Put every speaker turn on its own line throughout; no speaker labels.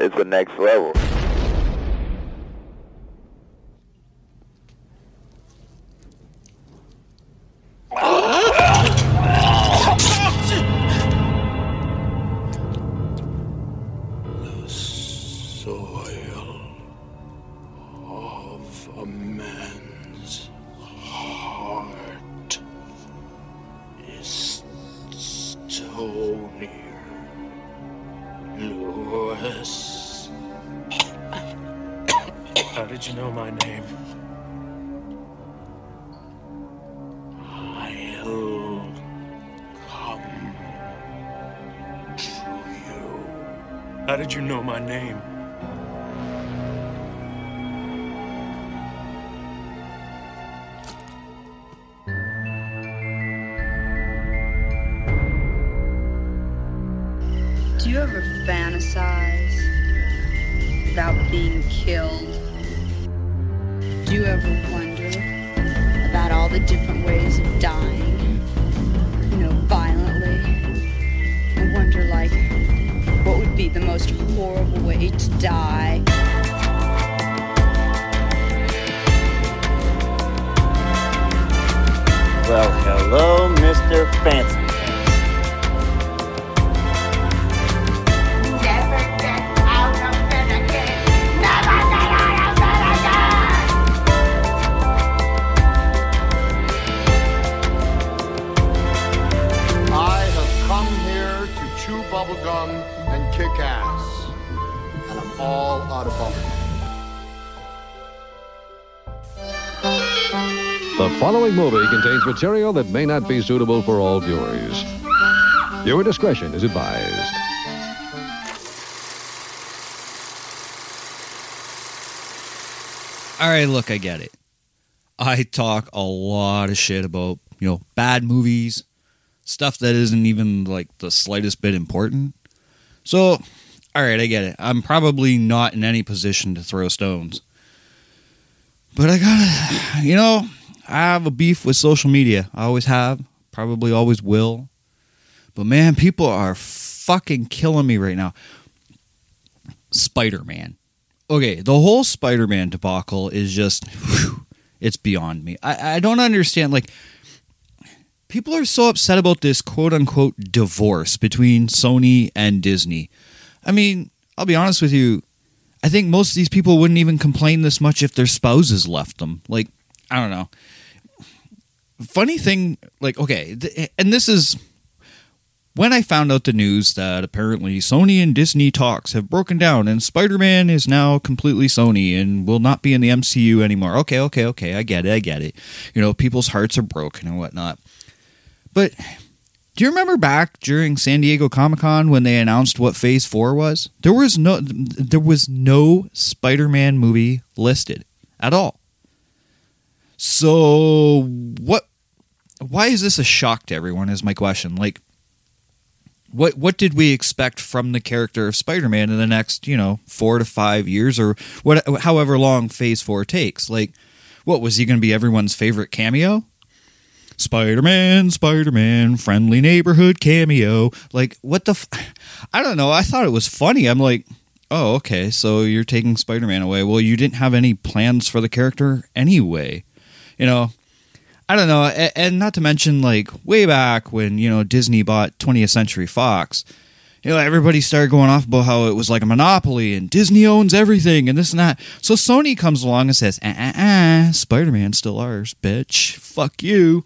It's the next level.
Following movie contains material that may not be suitable for all viewers. Your discretion is advised.
All right, look, I get it. I talk a lot of shit about, you know, bad movies, stuff that isn't even like the slightest bit important. So, all right, I get it. I'm probably not in any position to throw stones. But I gotta, you know, I have a beef with social media. I always have, probably always will. But man, people are fucking killing me right now. Spider Man. Okay, the whole Spider Man debacle is just, whew, it's beyond me. I, I don't understand. Like, people are so upset about this quote unquote divorce between Sony and Disney. I mean, I'll be honest with you. I think most of these people wouldn't even complain this much if their spouses left them. Like, I don't know. Funny thing, like, okay, th- and this is when I found out the news that apparently Sony and Disney talks have broken down and Spider Man is now completely Sony and will not be in the MCU anymore. Okay, okay, okay, I get it, I get it. You know, people's hearts are broken and whatnot. But do you remember back during San Diego Comic Con when they announced what Phase Four was? There was no, there was no Spider Man movie listed at all. So what? Why is this a shock to everyone? Is my question. Like, what what did we expect from the character of Spider-Man in the next, you know, 4 to 5 years or what however long phase 4 takes? Like what was he going to be everyone's favorite cameo? Spider-Man, Spider-Man, friendly neighborhood cameo. Like what the f- I don't know. I thought it was funny. I'm like, "Oh, okay. So you're taking Spider-Man away. Well, you didn't have any plans for the character anyway." You know, I don't know, and not to mention like way back when you know Disney bought 20th Century Fox, you know everybody started going off about how it was like a monopoly and Disney owns everything and this and that. So Sony comes along and says, "Ah, ah, ah Spider Man's still ours, bitch. Fuck you."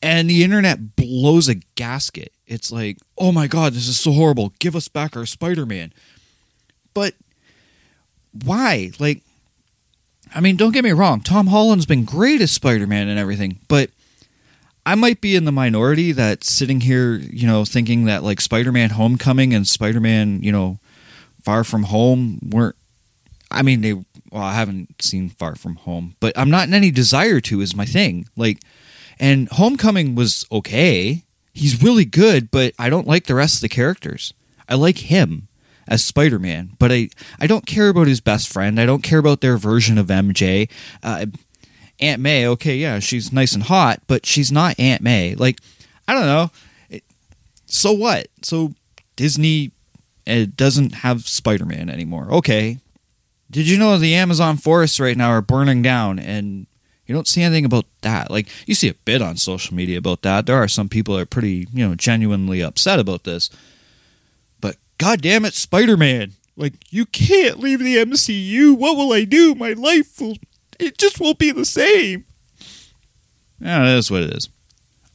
And the internet blows a gasket. It's like, "Oh my god, this is so horrible. Give us back our Spider Man." But why? Like I mean, don't get me wrong. Tom Holland's been great as Spider Man and everything, but I might be in the minority that's sitting here, you know, thinking that like Spider Man Homecoming and Spider Man, you know, Far From Home weren't. I mean, they. Well, I haven't seen Far From Home, but I'm not in any desire to. Is my thing like, and Homecoming was okay. He's really good, but I don't like the rest of the characters. I like him as Spider-Man, but I I don't care about his best friend. I don't care about their version of MJ. Uh, Aunt May, okay, yeah, she's nice and hot, but she's not Aunt May. Like, I don't know. It, so what? So Disney it doesn't have Spider-Man anymore. Okay. Did you know the Amazon forests right now are burning down and you don't see anything about that. Like you see a bit on social media about that. There are some people that are pretty, you know, genuinely upset about this. God damn it, Spider-Man. Like you can't leave the MCU. What will I do? My life will it just won't be the same. Yeah, that is what it is.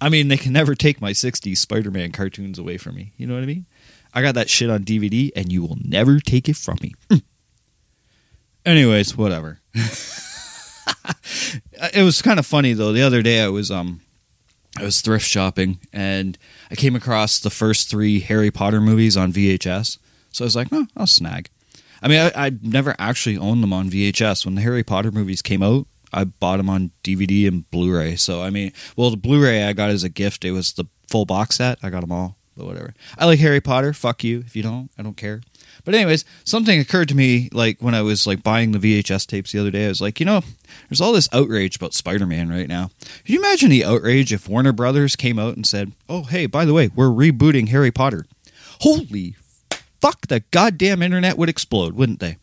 I mean, they can never take my 60s Spider-Man cartoons away from me. You know what I mean? I got that shit on DVD and you will never take it from me. Anyways, whatever. it was kind of funny though. The other day I was um I was thrift shopping and I came across the first three Harry Potter movies on VHS. So I was like, oh, I'll snag. I mean, I, I'd never actually owned them on VHS. When the Harry Potter movies came out, I bought them on DVD and Blu-ray. So I mean, well, the Blu-ray I got as a gift. It was the full box set. I got them all, but whatever. I like Harry Potter. Fuck you if you don't. I don't care. But anyways, something occurred to me like when I was like buying the VHS tapes the other day. I was like, you know, there's all this outrage about Spider-Man right now. Can you imagine the outrage if Warner Brothers came out and said, "Oh, hey, by the way, we're rebooting Harry Potter." Holy fuck, the goddamn internet would explode, wouldn't they?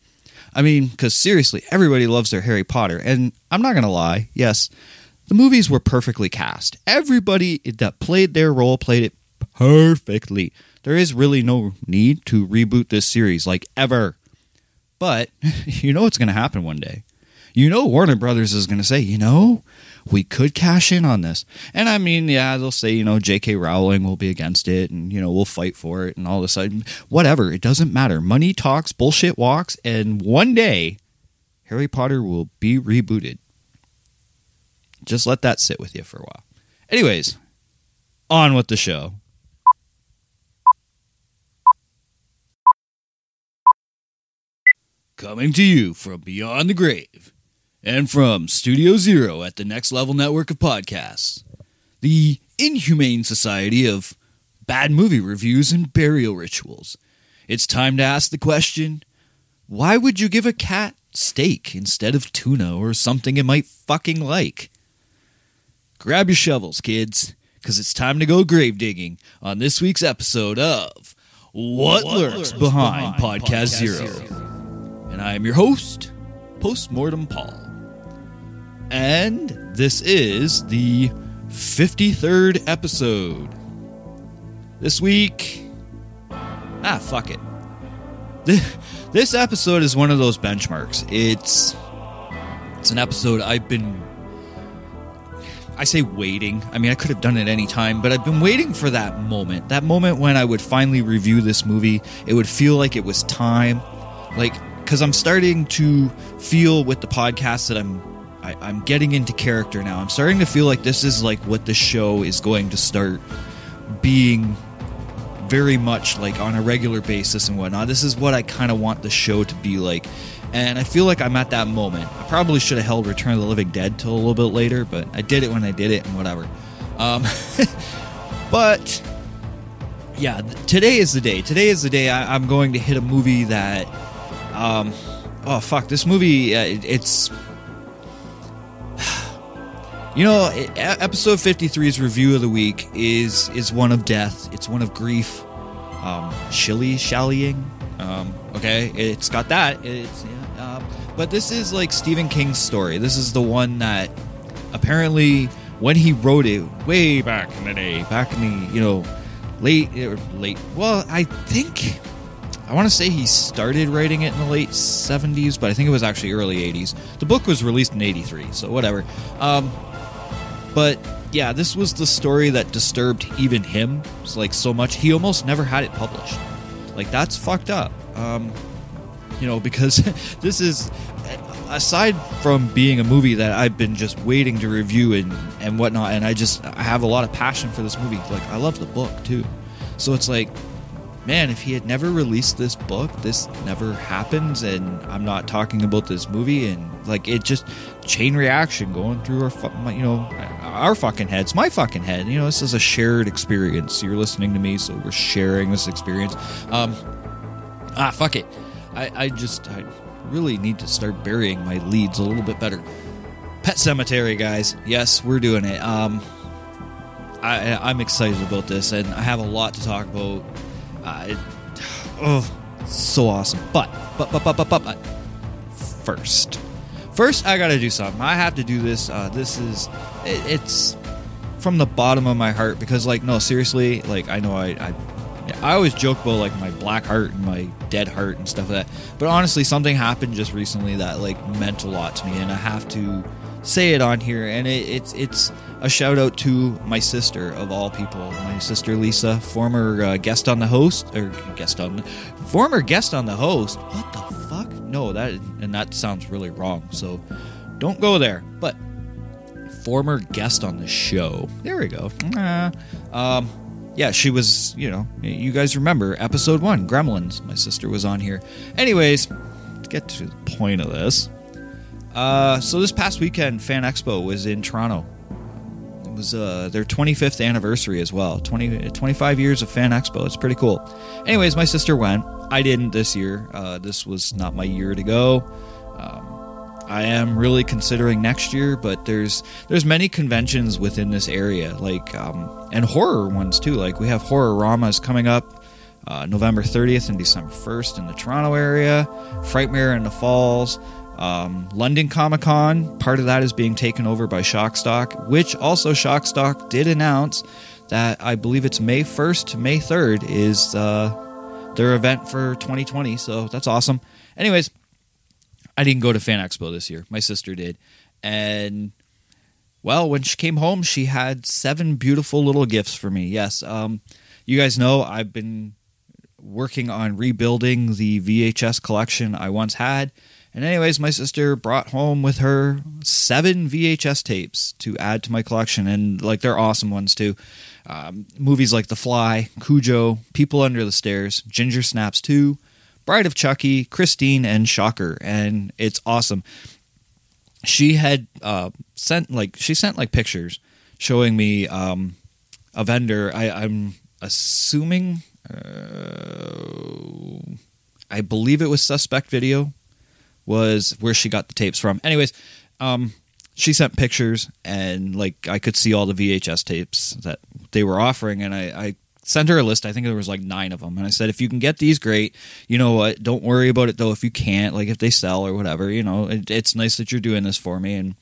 I mean, because seriously, everybody loves their Harry Potter. And I'm not going to lie, yes, the movies were perfectly cast. Everybody that played their role played it perfectly. There is really no need to reboot this series, like ever. But you know what's going to happen one day. You know, Warner Brothers is going to say, you know, we could cash in on this. And I mean, yeah, they'll say, you know, J.K. Rowling will be against it and, you know, we'll fight for it and all this. Whatever. It doesn't matter. Money talks, bullshit walks. And one day, Harry Potter will be rebooted. Just let that sit with you for a while. Anyways, on with the show. Coming to you from beyond the grave and from Studio Zero at the Next Level Network of Podcasts, the Inhumane Society of Bad Movie Reviews and Burial Rituals. It's time to ask the question why would you give a cat steak instead of tuna or something it might fucking like? Grab your shovels, kids, because it's time to go grave digging on this week's episode of What, what Lurks, Behind, Behind Podcast, Podcast. Zero. And I am your host, Postmortem Paul. And this is the 53rd episode. This week, ah, fuck it. This episode is one of those benchmarks. It's it's an episode I've been I say waiting. I mean, I could have done it any time, but I've been waiting for that moment. That moment when I would finally review this movie. It would feel like it was time. Like because I'm starting to feel with the podcast that I'm I, I'm getting into character now. I'm starting to feel like this is like what the show is going to start being very much like on a regular basis and whatnot. This is what I kind of want the show to be like. And I feel like I'm at that moment. I probably should have held Return of the Living Dead till a little bit later, but I did it when I did it and whatever. Um, but yeah, today is the day. Today is the day I, I'm going to hit a movie that um, oh fuck, this movie. Uh, it, it's you know, episode 53's review of the week is is one of death. It's one of grief. Um, shilly shallying. Um, okay, it's got that. It's yeah, uh, but this is like Stephen King's story. This is the one that apparently when he wrote it way back in the day, back in the you know late or late. Well, I think I want to say he started writing it in the late 70s, but I think it was actually early 80s. The book was released in 83, so whatever. Um, but yeah, this was the story that disturbed even him like so much. He almost never had it published. Like that's fucked up. Um, you know, because this is aside from being a movie that I've been just waiting to review and and whatnot, and I just I have a lot of passion for this movie. Like I love the book too, so it's like man, if he had never released this book, this never happens. And I'm not talking about this movie. And like it just chain reaction going through our, you know, our fucking heads, my fucking head. You know, this is a shared experience. You're listening to me, so we're sharing this experience. Um, ah, fuck it. I, I just, I really need to start burying my leads a little bit better. Pet Sematary, guys. Yes, we're doing it. Um, I, I'm excited about this, and I have a lot to talk about uh, it, oh, so awesome. But, but, but, but, but, but, but first, first, I got to do something. I have to do this. Uh, this is, it, it's from the bottom of my heart because, like, no, seriously, like, I know I, I, I always joke about like my black heart and my dead heart and stuff like that. But honestly, something happened just recently that like meant a lot to me, and I have to say it on here. And it, it's it's a shout out to my sister of all people, my sister Lisa, former uh, guest on the host or guest on former guest on the host. What the fuck? No, that and that sounds really wrong. So don't go there. But former guest on the show. There we go. Ah. Um, yeah, she was, you know, you guys remember episode one, Gremlins. My sister was on here. Anyways, get to the point of this. Uh, so this past weekend, Fan Expo was in Toronto. Was uh, their 25th anniversary as well. 20, 25 years of Fan Expo. It's pretty cool. Anyways, my sister went. I didn't this year. Uh, this was not my year to go. Um, I am really considering next year, but there's there's many conventions within this area, like um, and horror ones too. Like we have Horror-Rama's coming up uh, November 30th and December 1st in the Toronto area, Frightmare in the Falls, um, London Comic Con. Part of that is being taken over by Shockstock, which also Shockstock did announce that I believe it's May 1st to May 3rd is uh, their event for 2020. So that's awesome. Anyways. I didn't go to Fan Expo this year. My sister did. And well, when she came home, she had seven beautiful little gifts for me. Yes. Um, you guys know I've been working on rebuilding the VHS collection I once had. And, anyways, my sister brought home with her seven VHS tapes to add to my collection. And, like, they're awesome ones, too. Um, movies like The Fly, Cujo, People Under the Stairs, Ginger Snaps 2, Bride of Chucky, Christine, and Shocker, and it's awesome. She had uh, sent like she sent like pictures showing me um, a vendor. I, I'm assuming, uh, I believe it was Suspect Video was where she got the tapes from. Anyways, um, she sent pictures and like I could see all the VHS tapes that they were offering, and I, I sent her a list. I think there was like nine of them, and I said, if you can get these, great. You know what? Don't worry about it though. If you can't, like if they sell or whatever, you know, it, it's nice that you're doing this for me. And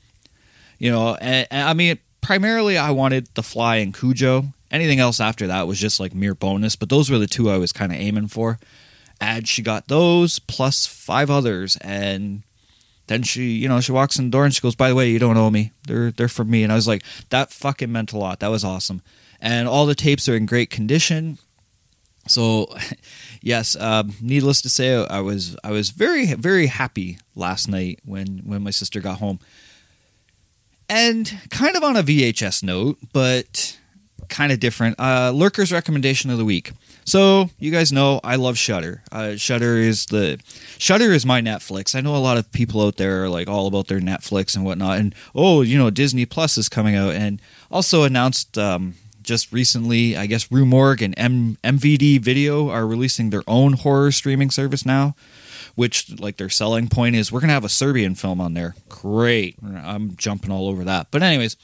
you know, and, and I mean, primarily I wanted the Fly and Cujo. Anything else after that was just like mere bonus. But those were the two I was kind of aiming for. And she got those plus five others, and then she, you know, she walks in the door and she goes, "By the way, you don't owe me. They're they're from me." And I was like, "That fucking meant a lot. That was awesome." and all the tapes are in great condition. So, yes, um, needless to say, I was I was very very happy last night when when my sister got home, and kind of on a VHS note, but kind of different. Uh, Lurker's recommendation of the week. So you guys know I love Shudder. Uh, Shudder is the Shudder is my Netflix. I know a lot of people out there are like all about their Netflix and whatnot, and oh, you know Disney Plus is coming out, and also announced um, just recently, I guess Rue Morgue and M- MVD Video are releasing their own horror streaming service now, which like their selling point is we're gonna have a Serbian film on there. Great, I'm jumping all over that. But anyways,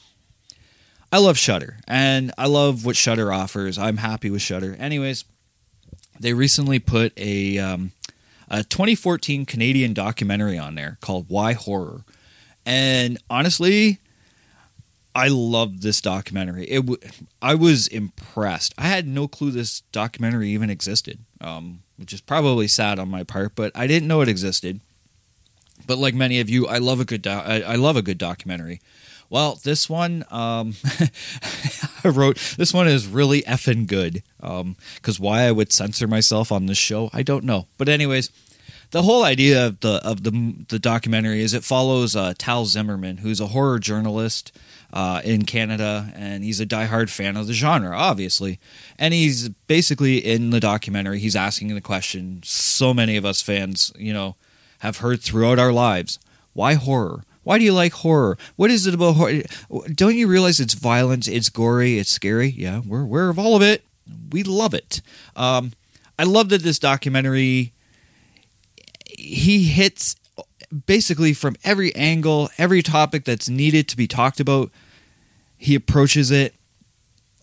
I love Shudder and I love what Shudder offers. I'm happy with Shudder. Anyways, they recently put a um, a 2014 Canadian documentary on there called Why Horror, and honestly I loved this documentary. It w- I was impressed. I had no clue this documentary even existed, um, which is probably sad on my part, but I didn't know it existed. But like many of you, I love a good do- I, I love a good documentary. Well, this one, um, I wrote this one is really effing good. Because um, why I would censor myself on this show, I don't know. But anyways, the whole idea of the of the the documentary is it follows uh, Tal Zimerman, who's a horror journalist uh, in Canada, and he's a diehard fan of the genre, obviously. And he's basically in the documentary, he's asking the question so many of us fans, you know, have heard throughout our lives: Why horror? Why do you like horror? What is it about horror? Don't you realize it's violent, it's gory, it's scary? Yeah, we're aware of all of it. We love it. Um, I love that this documentary he hits basically from every angle, every topic that's needed to be talked about. He approaches it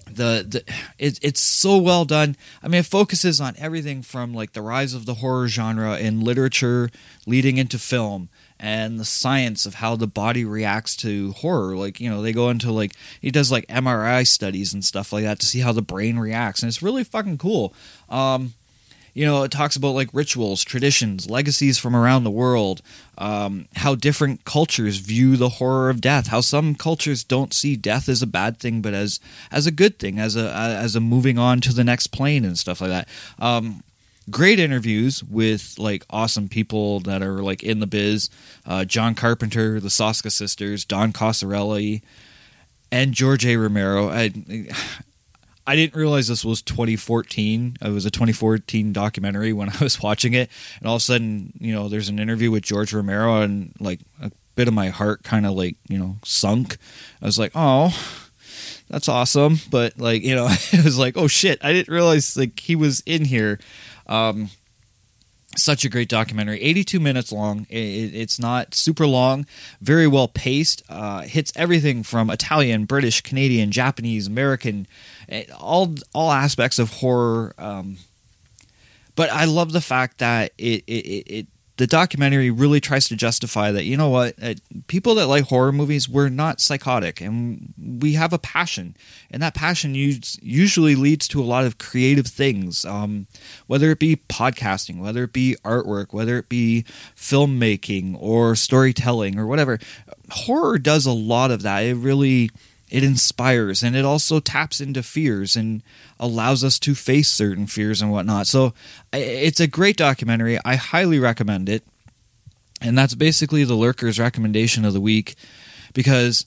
the, the it, it's so well done. I mean, it focuses on everything from like the rise of the horror genre in literature, leading into film, and the science of how the body reacts to horror. Like you know, they go into like he does like MRI studies and stuff like that to see how the brain reacts, and it's really fucking cool. Um, you know, it talks about like rituals, traditions, legacies from around the world, um, how different cultures view the horror of death, how some cultures don't see death as a bad thing, but as as a good thing, as a as a moving on to the next plane and stuff like that. Um, great interviews with like awesome people that are like in the biz. Uh, John Carpenter, the Soska sisters, Don Coscarelli, and George A. Romero. I, I didn't realize this was 2014. It was a 2014 documentary when I was watching it, and all of a sudden, you know, there's an interview with George Romero, and like a bit of my heart kind of like you know sunk. I was like, oh, that's awesome, but like you know, it was like, oh shit, I didn't realize like he was in here. Um, such a great documentary. 82 minutes long. It's not super long. Very well paced. Uh, hits everything from italian british canadian japanese american eh, all all aspects of horror. Um, but i love the fact that it, it, it, it the documentary really tries to justify that you know what uh, people that like horror movies we're not psychotic and we have a passion. And that passion us- usually leads to a lot of creative things um, whether it be podcasting whether it be artwork whether it be filmmaking or storytelling or whatever. Horror does a lot of that. It really it inspires and it also taps into fears and allows us to face certain fears and whatnot. So it's a great documentary. I highly recommend it. And that's basically the Lurkers recommendation of the week because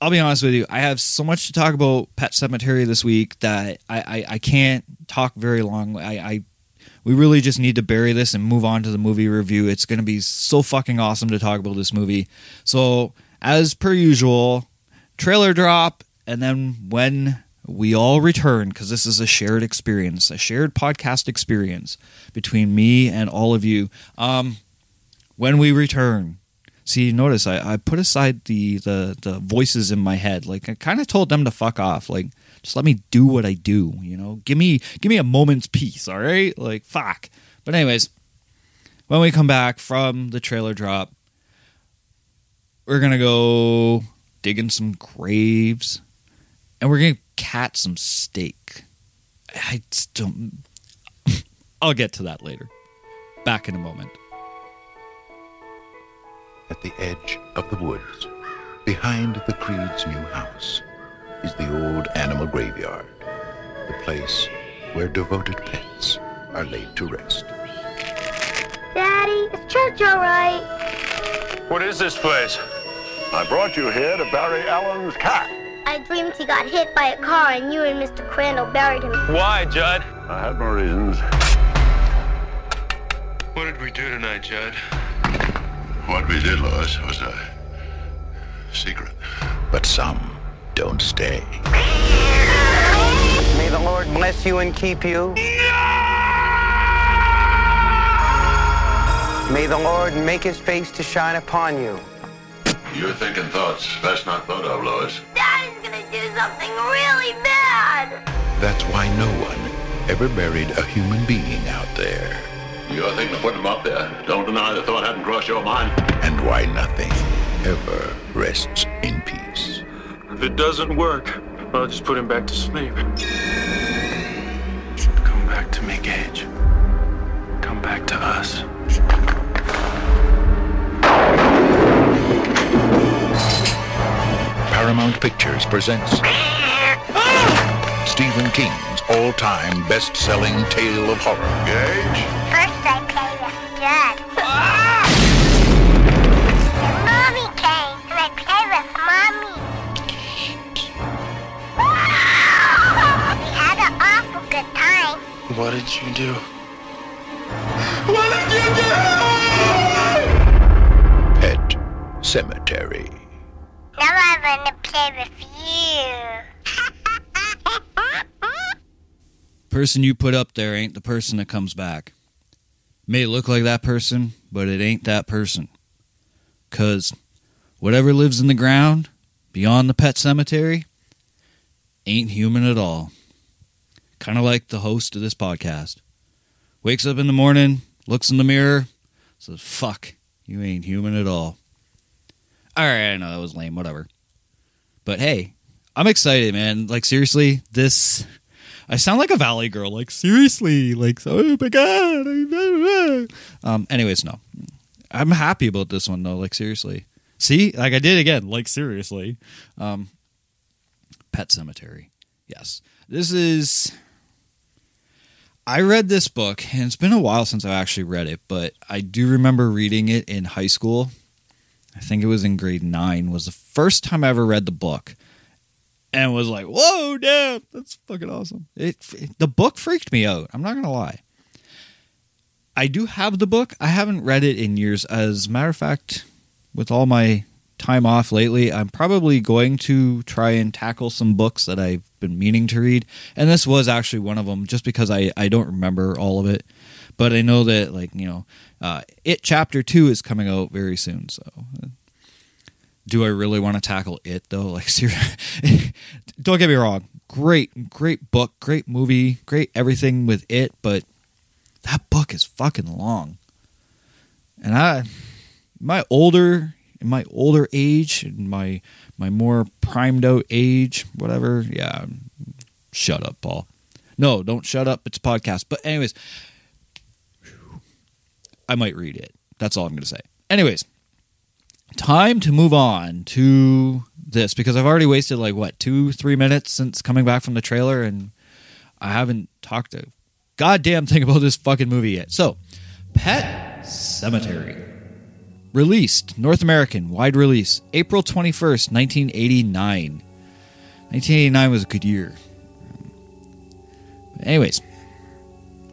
I'll be honest with you, I have so much to talk about Pet Sematary this week that I, I, I can't talk very long. I, I we really just need to bury this and move on to the movie review. It's going to be so fucking awesome to talk about this movie. So, as per usual, trailer drop, and then when we all return, because this is a shared experience, a shared podcast experience between me and all of you. Um, when we return, see, notice I, I put aside the, the the voices in my head. Like I kind of told them to fuck off. Like just let me do what I do. You know, give me give me a moment's peace. All right, like fuck. But anyways, when we come back from the trailer drop, we're gonna go digging some graves, and we're gonna cat some steak. I just don't. I'll get to that later. Back in a moment.
At the edge of the woods, behind the Creed's new house, is the old animal graveyard, the place where devoted pets are laid to rest.
Daddy, is church all right?
What is this place?
I brought you here to bury Alan's cat.
I dreamed he got hit by a car and you and Mr. Crandall buried him.
Why, Judd?
I had my reasons.
What did we do tonight, Judd?
What we did, Louis, was a secret. But some don't stay.
May the Lord bless you and keep you. May the Lord make his face to shine upon you.
You're thinking thoughts best not thought of, Louis.
Daddy's gonna do something really bad.
That's why no one ever buried a human being out there. You're thinking of putting him up there. Don't deny the thought hadn't crossed your mind. And why nothing ever rests in peace.
If it doesn't work, I'll just put him back to sleep. Come back to me, Gage. Come back to us.
Paramount Pictures presents Stephen King's all-time best-selling tale of horror. Gage?
First I play with Dad. Mommy came and I play with Mommy. we had an awful good time.
What did you do?
Pet Sematary.
Now gonna play with you.
Person you put up there ain't the person that comes back. May look like that person, but it ain't that person. Cause whatever lives in the ground beyond the pet cemetery ain't human at all. Kind of like the host of this podcast. Wakes up in the morning, looks in the mirror, says, Fuck, you ain't human at all. All right, I know that was lame, whatever. But hey, I'm excited, man. Like, seriously, this. I sound like a Valley girl. Like, seriously. Like, oh my God. Um, anyways, no. I'm happy about this one, though. Like, seriously. See? Like, I did again. Like, seriously. Um, Pet Sematary. Yes. This is. I read this book, and it's been a while since I actually read it, but I do remember reading it in high school. I think it was in grade nine. Was the first time I ever read the book, and was like, "Whoa, damn, that's fucking awesome!" It, it the book freaked me out. I'm not gonna lie. I do have the book. I haven't read it in years. As a matter of fact, with all my time off lately, I'm probably going to try and tackle some books that I've been meaning to read. And this was actually one of them, just because I, I don't remember all of it. But I know that, like, you know, uh, It Chapter 2 is coming out very soon. So, uh, do I really want to tackle it, though? Like, seriously, don't get me wrong. Great, great book, great movie, great everything with it. But that book is fucking long. And I, my older in my older age, in my my more primed out age, whatever. Yeah, shut up, Paul. No, don't shut up. It's a podcast. But anyways, I might read it. That's all I'm going to say. Anyways, time to move on to this because I've already wasted like what two, three minutes since coming back from the trailer, and I haven't talked a goddamn thing about this fucking movie yet. So, Pet Sematary. Released, North American, wide release, April 21st, 1989. 1989 was a good year. Anyways,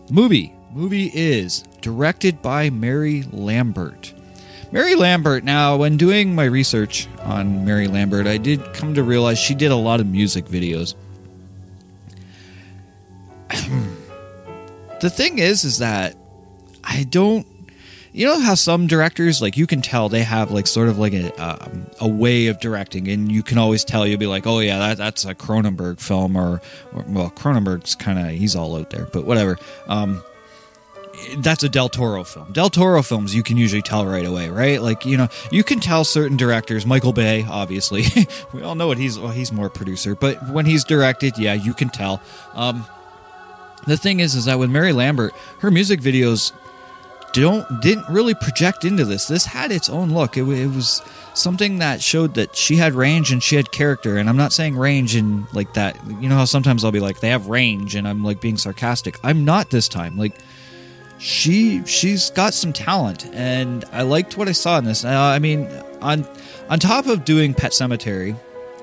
movie. Movie is directed by Mary Lambert. Mary Lambert, now, when doing my research on Mary Lambert, I did come to realize she did a lot of music videos. the thing is, is that I don't you know how some directors like you can tell they have like sort of like a um, a way of directing and you can always tell you'll be like oh yeah that, that's a cronenberg film or, or well cronenberg's kind of he's all out there but whatever um, that's a del toro film del toro films you can usually tell right away right like you know you can tell certain directors michael bay obviously we all know what he's well he's more producer but when he's directed yeah you can tell um, the thing is is that with mary lambert her music videos don't didn't really project into this. This had its own look. It, it, was something that showed that she had range and she had character. And I'm not saying range and like that. You know how sometimes I'll be like they have range and I'm like being sarcastic. I'm not this time. Like she she's got some talent and I liked what I saw in this. Uh, I mean on on top of doing Pet Sematary.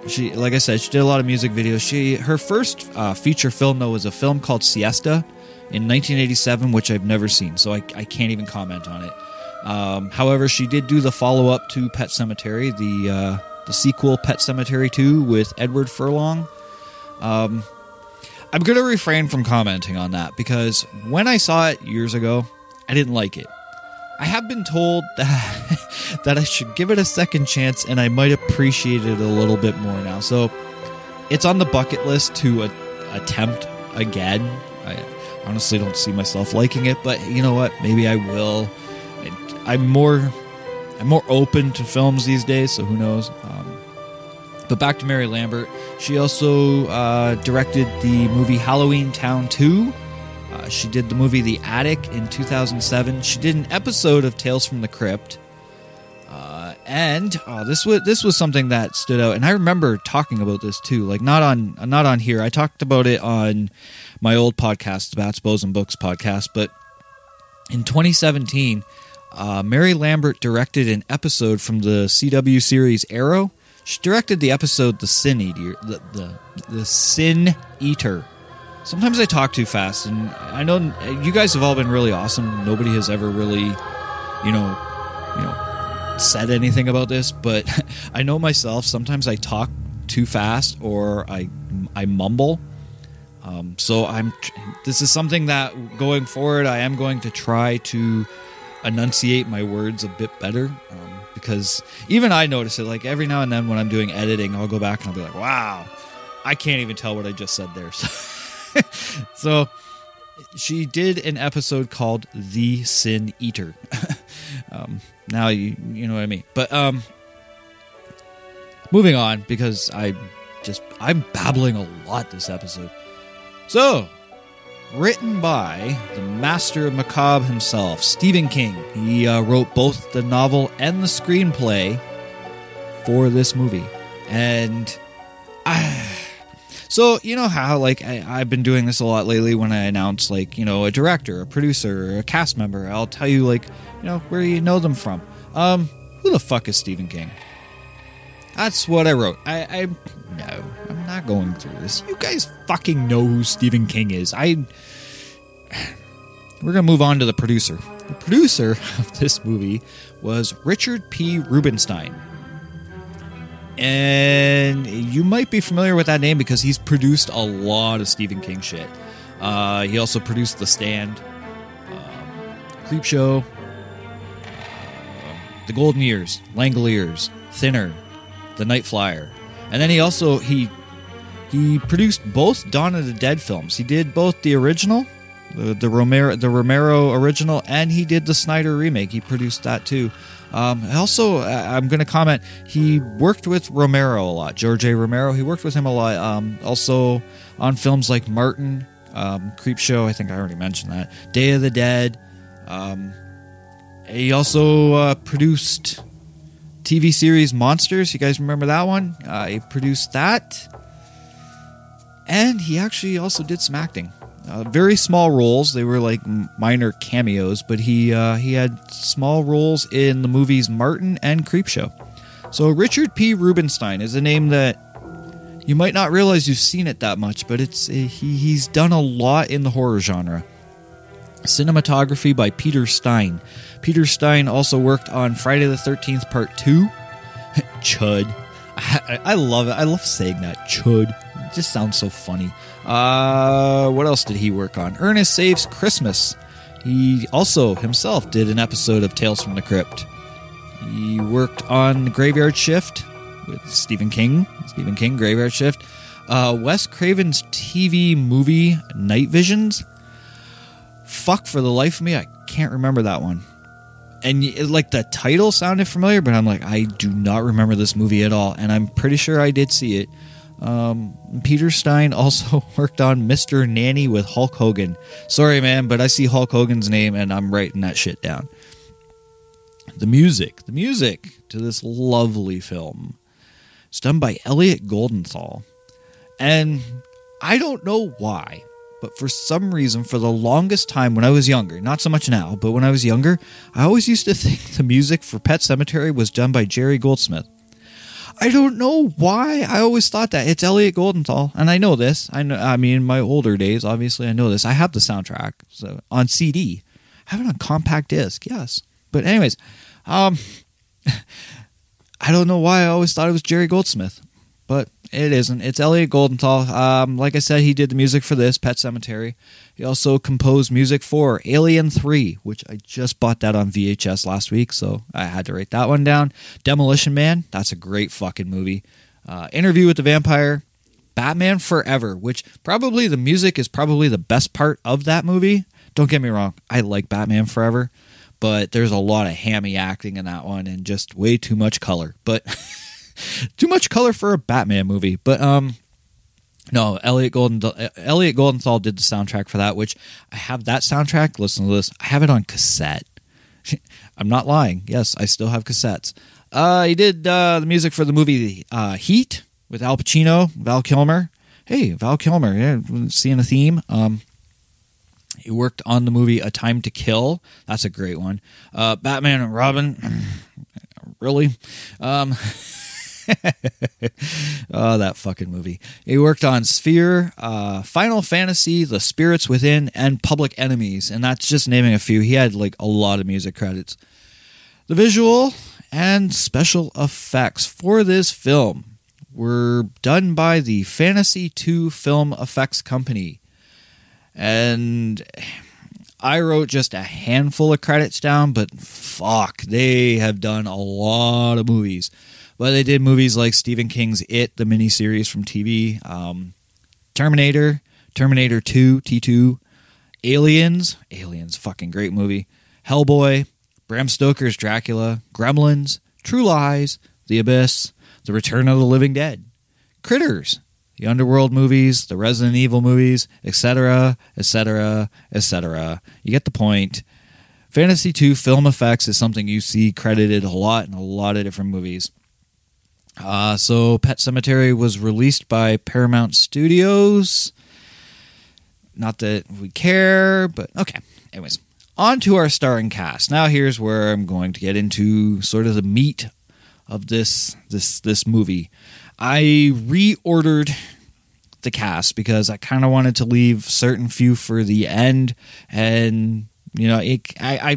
She, like I said, she did a lot of music videos. She, her first uh, feature film though was a film called Siesta, in 1987, which I've never seen, so I, I can't even comment on it. Um, however, she did do the follow up to Pet Sematary, the uh, the sequel Pet Sematary 2 with Edward Furlong. Um, I'm going to refrain from commenting on that because when I saw it years ago, I didn't like it. I have been told that that I should give it a second chance and I might appreciate it a little bit more now. So it's on the bucket list to a- attempt again. I, honestly don't see myself liking it, but you know what? Maybe I will. I, am more I'm more open to films these days, so who knows? But back to Mary Lambert. She also uh, directed the movie Halloween Town 2. Uh, she did the movie The Attic in 2007. She did an episode of Tales from the Crypt. Uh, and oh, this was this was something that stood out, and I remember talking about this too. Like not on not on here. I talked about it on my old podcast, the Bats, Bows, and Books podcast. But in 2017, uh, Mary Lambert directed an episode from the CW series Arrow. She directed the episode "The Sin Eater." The, the, the Sin Eater. Sometimes I talk too fast, and I know you guys have all been really awesome. Nobody has ever really, you know, you know, said anything about this, but I know myself. Sometimes I talk too fast or I I mumble um, so I'm. This is something that going forward, I am going to try to enunciate my words a bit better um, because even I notice it. Like every now and then when I'm doing editing, I'll go back and I'll be like, "Wow, I can't even tell what I just said there. So, so she did an episode called The Sin Eater. um, now you you know what I mean. But um moving on because I just I'm babbling a lot this episode. So, written by the master of macabre himself, Stephen King. He uh, wrote both the novel and the screenplay for this movie. And I so you know how like I, I've been doing this a lot lately when I announce like you know a director, a producer, a cast member. I'll tell you like you know where you know them from. Um, who the fuck is Stephen King? That's what I wrote. I, I no, I'm not going through this. You guys fucking know who Stephen King is. I. We're gonna move on to the producer. The producer of this movie was Richard P. Rubinstein. And you might be familiar with that name because he's produced a lot of Stephen King shit. Uh, he also produced The Stand, um, Creepshow, uh, The Golden Years, Langoliers, Thinner, The Night Flyer, and then he also he he produced both Dawn of the Dead films. He did both the original, the, the Romero the Romero original, and he did the Snyder remake. He produced that too. Um, also, uh, I'm going to comment. He worked with Romero a lot, George A. Romero. He worked with him a lot. Um, also on films like Martin, um, Creepshow. I think I already mentioned that. Day of the Dead. Um, he also uh, produced TV series Monsters. You guys remember that one? Uh, he produced that, and he actually also did some acting. Uh, very small roles. They were like minor cameos, but he uh, he had small roles in the movies Martin and Creepshow. So Richard P. Rubinstein is a name that you might not realize you've seen it that much, but it's he, he's done a lot in the horror genre. Cinematography by Peter Stein. Peter Stein also worked on Friday the Thirteenth Part Two. Chud. I, I love it. I love saying that. Chud. It just sounds so funny. Uh, what else did he work on? Ernest Saves Christmas. He also himself did an episode of Tales from the Crypt. He worked on Graveyard Shift with Stephen King. Stephen King, Graveyard Shift. Uh, Wes Craven's TV movie Night Visions. Fuck for the life of me, I can't remember that one. And y- like the title sounded familiar, but I'm like, I do not remember this movie at all. And I'm pretty sure I did see it. Um, Peter Stein also worked on Mr. Nanny with Hulk Hogan. Sorry, man, but I see Hulk Hogan's name and I'm writing that shit down. The music, the music to this lovely film. It's done by Elliot Goldenthal. And I don't know why, but for some reason, for the longest time when I was younger, not so much now, but when I was younger, I always used to think the music for Pet Sematary was done by Jerry Goldsmith. I don't know why I always thought that. It's Elliot Goldenthal, and I know this. I know. I mean, in my older days, obviously, I know this. I have the soundtrack so on CD. I have it on compact disc, yes. But anyways, um, I don't know why I always thought it was Jerry Goldsmith, but it isn't. It's Elliot Goldenthal. Um, like I said, he did the music for this Pet Sematary. He also composed music for Alien 3, which I just bought that on VHS last week, so I had to write that one down. Demolition Man, that's a great fucking movie. Uh, Interview with the Vampire, Batman Forever, which probably the music is probably the best part of that movie. Don't get me wrong, I like Batman Forever, but there's a lot of hammy acting in that one and just way too much color. But too much color for a Batman movie. But um no, Elliot Golden Elliot Goldenthal did the soundtrack for that, which I have that soundtrack. Listen to this. I have it on cassette. I'm not lying. Yes, I still have cassettes. Uh, he did uh, the music for the movie uh, Heat with Al Pacino, Val Kilmer. Hey, Val Kilmer, yeah, seeing a theme. Um, he worked on the movie A Time to Kill. That's a great one. Uh, Batman and Robin. really? Um, oh, that fucking movie. He worked on Sphere, uh, Final Fantasy, The Spirits Within, and Public Enemies, and that's just naming a few. He had like a lot of music credits. The visual and special effects for this film were done by the Fantasy 2 Film Effects Company. And I wrote just a handful of credits down, but fuck, they have done a lot of movies. But they did movies like Stephen King's It, the miniseries from TV, um, Terminator, Terminator 2, T2, Aliens, Aliens, fucking great movie, Hellboy, Bram Stoker's Dracula, Gremlins, True Lies, The Abyss, The Return of the Living Dead, Critters, the Underworld movies, the Resident Evil movies, etc., etc., etc. You get the point. Fantasy 2 film effects is something you see credited a lot in a lot of different movies. Uh, so, Pet Sematary was released by Paramount Studios. Not that we care, but okay. Anyways, on to our starring cast. Now, here's where I'm going to get into sort of the meat of this this this movie. I reordered the cast because I kind of wanted to leave certain few for the end, and you know, it, I, I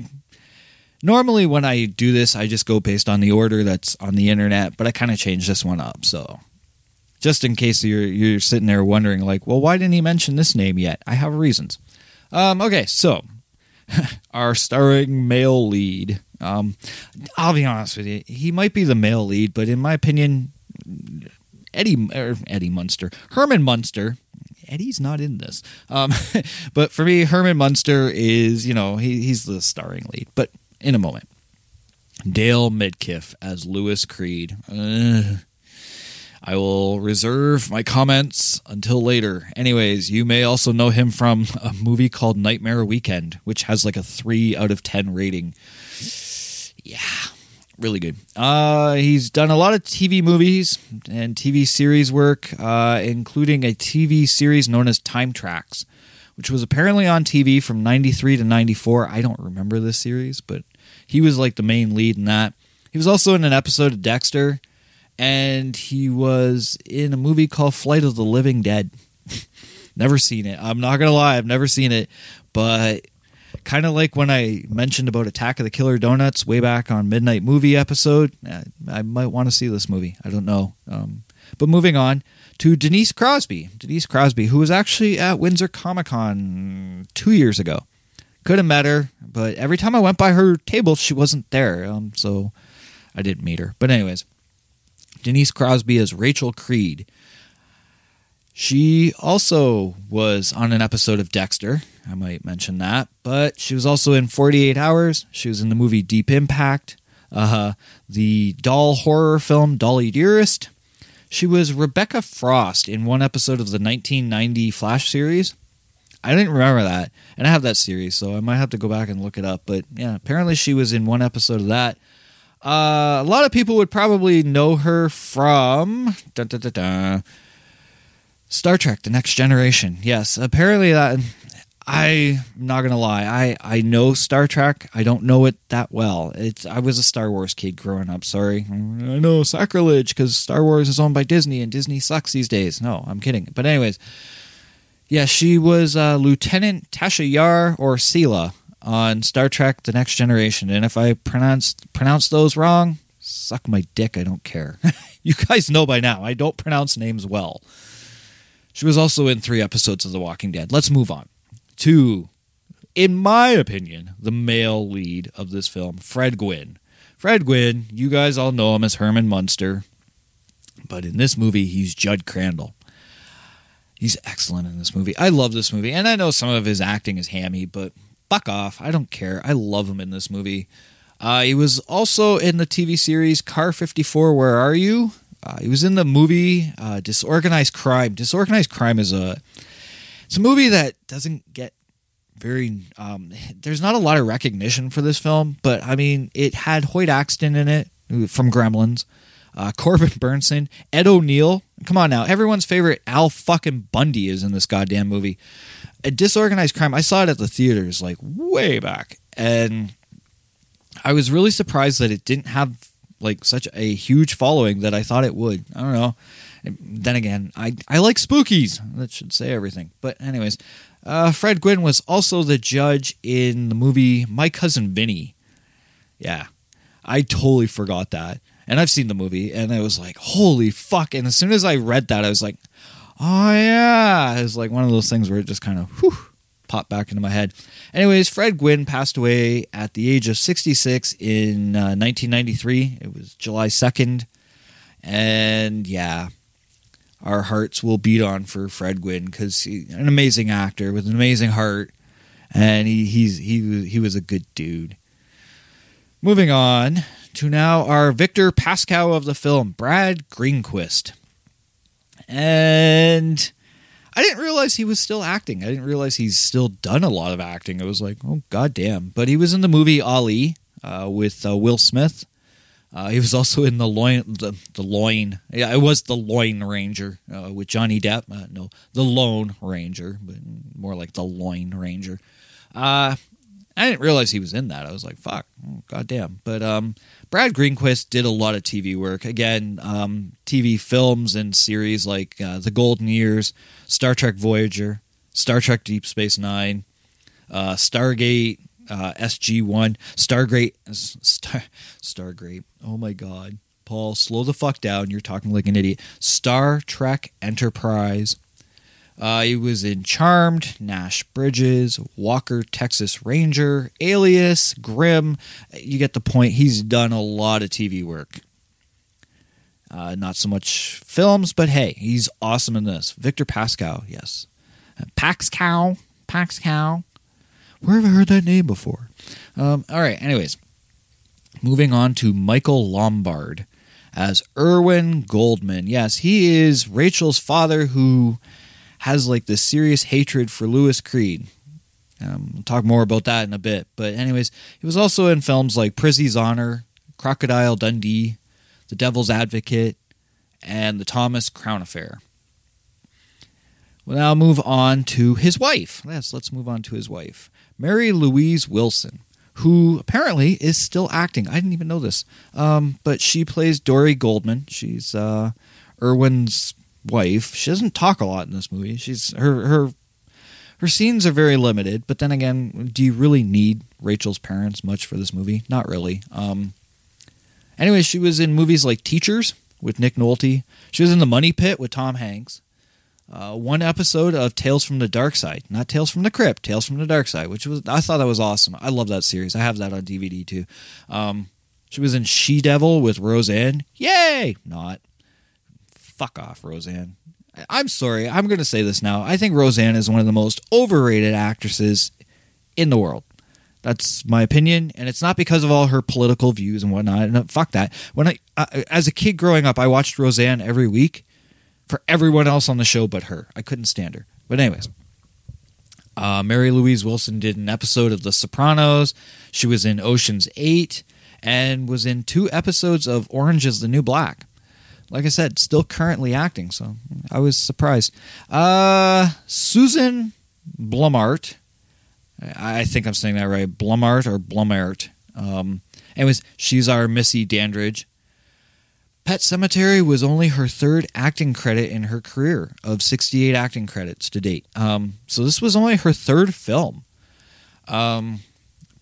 normally when I do this, I just go based on the order that's on the internet, but I kind of changed this one up. So, just in case you're you're sitting there wondering, like, well, why didn't he mention this name yet? I have reasons. Um, okay, so our starring male lead. Um, I'll be honest with you, he might be the male lead, but in my opinion, Eddie er, Eddie Munster, Herman Munster. Eddie's not in this, um, but for me, Herman Munster is you know he, he's the starring lead. But in a moment, Dale Midkiff as Louis Creed. Ugh. I will reserve my comments until later. Anyways, you may also know him from a movie called Nightmare Weekend, which has like a 3 out of 10 rating. Yeah, really good. Uh, he's done a lot of TV movies and TV series work, uh, including a TV series known as Time Trax, which was apparently on TV from 93 to 94. I don't remember this series, but he was like the main lead in that. He was also in an episode of Dexter and he was in a movie called Flight of the Living Dead. never seen it. I'm not gonna lie, I've never seen it, but kind of like when I mentioned about Attack of the Killer Donuts way back on Midnight Movie episode. I might want to see this movie. I don't know. Um, but moving on to Denise Crosby. Denise Crosby, who was actually at Windsor Comic Con two years ago. Could have met her, but every time I went by her table, she wasn't there. Um, so I didn't meet her. But anyways, Denise Crosby is Rachel Creed. She also was on an episode of Dexter. I might mention that. But she was also in 48 Hours. She was in the movie Deep Impact, uh, the doll horror film Dolly Dearest. She was Rebecca Frost in one episode of the 1990 Flash series. I didn't remember that. And I have that series, so I might have to go back and look it up. But yeah, apparently she was in one episode of that. Uh, a lot of people would probably know her from dun, dun, dun, Star Trek: The Next Generation. Yes, apparently that. I'm not gonna lie. I I know Star Trek. I don't know it that well. It's I was a Star Wars kid growing up. Sorry, I know sacrilege because Star Wars is owned by Disney and Disney sucks these days. No, I'm kidding. But anyways, yeah, she was uh, Lieutenant Tasha Yar or Sela on Star Trek: The Next Generation. And if I pronounce pronounce those wrong, suck my dick. I don't care. you guys know by now. I don't pronounce names well. She was also in three episodes of The Walking Dead. Let's move on to, in my opinion, the male lead of this film, Fred Gwynne. Fred Gwynne, you guys all know him as Herman Munster, but in this movie, he's Judd Crandall. He's excellent in this movie. I love this movie, and I know some of his acting is hammy, but fuck off. I don't care. I love him in this movie. Uh, he was also in the TV series Car 54, Where Are You? Uh, he was in the movie uh, Disorganized Crime. Disorganized Crime is a it's a movie that doesn't get very um, there's not a lot of recognition for this film, but I mean it had Hoyt Axton in it from Gremlins, uh, Corbin Bernsen, Ed O'Neill. Come on now, everyone's favorite Al fucking Bundy is in this goddamn movie. A disorganized crime. I saw it at the theaters like way back, and I was really surprised that it didn't have like such a huge following that I thought it would. I don't know. Then again, I I like spookies. That should say everything. But anyways, uh, Fred Gwynne was also the judge in the movie My Cousin Vinny. Yeah, I totally forgot that. And I've seen the movie, and I was like, "Holy fuck!" And as soon as I read that, I was like, "Oh yeah!" It was like one of those things where it just kind of whew, popped back into my head. Anyways, Fred Gwynne passed away at the age of 66 in uh, 1993. It was July 2nd. And yeah, our hearts will beat on for Fred Gwynne because he's an amazing actor with an amazing heart, and he he's he was- he was a good dude. Moving on to now our Victor Pascow of the film, Brad Greenquist, and I didn't realize he was still acting. I didn't realize he's still done a lot of acting. I was like, oh goddamn! But he was in the movie Ali uh, with uh, Will Smith. Uh, he was also in the loin, the, the loin. Yeah, it was the Loin Ranger uh, with Johnny Depp. Uh, no, the Lone Ranger, but more like the Loin Ranger. Uh, I didn't realize he was in that. I was like, fuck, oh, goddamn. But um, Brad Greenquist did a lot of TV work. Again, um, TV films and series like uh, The Golden Years, Star Trek Voyager, Star Trek Deep Space Nine, uh, Stargate, uh, SG One, Stargate, Star, Stargate. Oh my god, Paul, slow the fuck down. You're talking like an idiot. Star Trek Enterprise. Uh, he was in Charmed, Nash Bridges, Walker, Texas Ranger, Alias, Grimm. You get the point. He's done a lot of TV work. Uh, not so much films, but hey, he's awesome in this. Victor Pascow, yes. Paxcow, Paxcow. Where have I heard that name before? Um, all right, anyways. Moving on to Michael Lombard as Irwin Goldman. Yes, he is Rachel's father who has like this serious hatred for Louis Creed. Um, we'll talk more about that in a bit. But, anyways, he was also in films like Prizzi's Honor, Crocodile Dundee, The Devil's Advocate, and The Thomas Crown Affair. We'll now move on to his wife. Yes, let's move on to his wife, Mary Louise Wilson, who apparently is still acting. I didn't even know this. Um, but she plays Dory Goldman. She's uh, Irwin's wife. She doesn't talk a lot in this movie. She's her her her scenes are very limited. But then again, do you really need Rachel's parents much for this movie? Not really. Um, anyway, she was in movies like Teachers with Nick Nolte. She was in The Money Pit with Tom Hanks. Uh, one episode of Tales from the Dark Side, not Tales from the Crypt, Tales from the Dark Side, which was I thought that was awesome. I love that series. I have that on DVD too. Um, she was in She Devil with Roseanne. Yay! Not. Fuck off, Roseanne. I- I'm sorry. I'm going to say this now. I think Roseanne is one of the most overrated actresses in the world. That's my opinion, and it's not because of all her political views and whatnot. No, fuck that. When I, uh, as a kid growing up, I watched Roseanne every week for everyone else on the show but her. I couldn't stand her. But anyways, uh, Mary Louise Wilson did an episode of The Sopranos. She was in Ocean's Eight and was in two episodes of Orange Is the New Black. Like I said, still currently acting, so I was surprised. Uh, Susan Blommaert. I think I'm saying that right. Blumart or Blumart. Um, anyways, she's our Missy Dandridge. Pet Sematary was only her third acting credit in her career of 68 acting credits to date. Um, so this was only her third film. Um,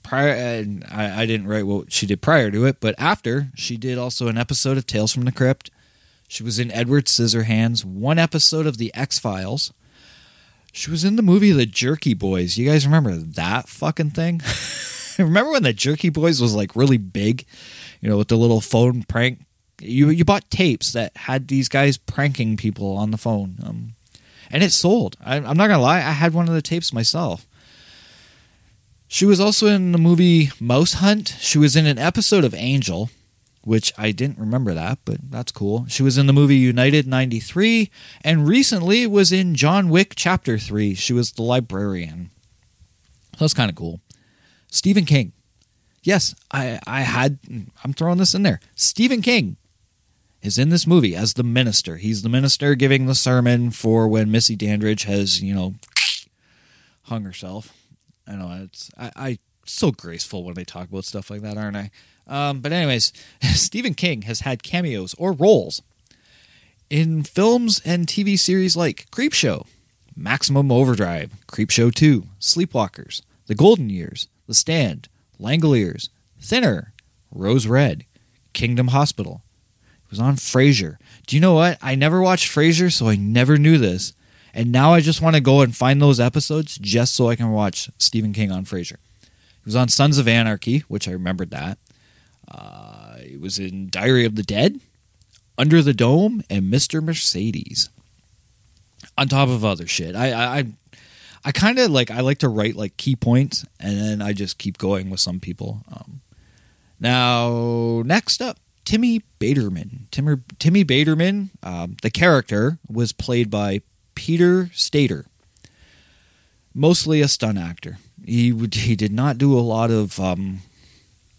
prior, I, I didn't write what she did prior to it, but after she did also an episode of Tales from the Crypt. She was in Edward Scissorhands, one episode of The X Files. She was in the movie The Jerky Boys. You guys remember that fucking thing? remember when The Jerky Boys was like really big? You know, with the little phone prank. You you bought tapes that had these guys pranking people on the phone, um, and it sold. I, I'm not gonna lie, I had one of the tapes myself. She was also in the movie Mouse Hunt. She was in an episode of Angel, which I didn't remember that, but that's cool. She was in the movie United 93 and recently was in John Wick Chapter 3. She was the librarian. That's kind of cool. Stephen King. Yes, I, I had, I'm throwing this in there. Stephen King is in this movie as the minister. He's the minister giving the sermon for when Missy Dandridge has, you know, hung herself. I know it's I, I so graceful when they talk about stuff like that, aren't I? Um, but anyways, Stephen King has had cameos or roles in films and TV series like Creepshow, Maximum Overdrive, Creepshow 2, Sleepwalkers, The Golden Years, The Stand, Langoliers, Thinner, Rose Red, Kingdom Hospital. Was on Frasier. Do you know what? I never watched Frasier, so I never knew this. And now I just want to go and find those episodes just so I can watch Stephen King on Frasier. He was on Sons of Anarchy, which I remembered that. Uh, was in Diary of the Dead, Under the Dome, and Mr. Mercedes. On top of other shit. I I I, I kind of like I like to write like key points and then I just keep going with some people. Um, now next up, Timmy Baterman. Timmy Timmy Baterman, um, the character was played by Peter Stader. Mostly a stunt actor. He would he did not do a lot of um,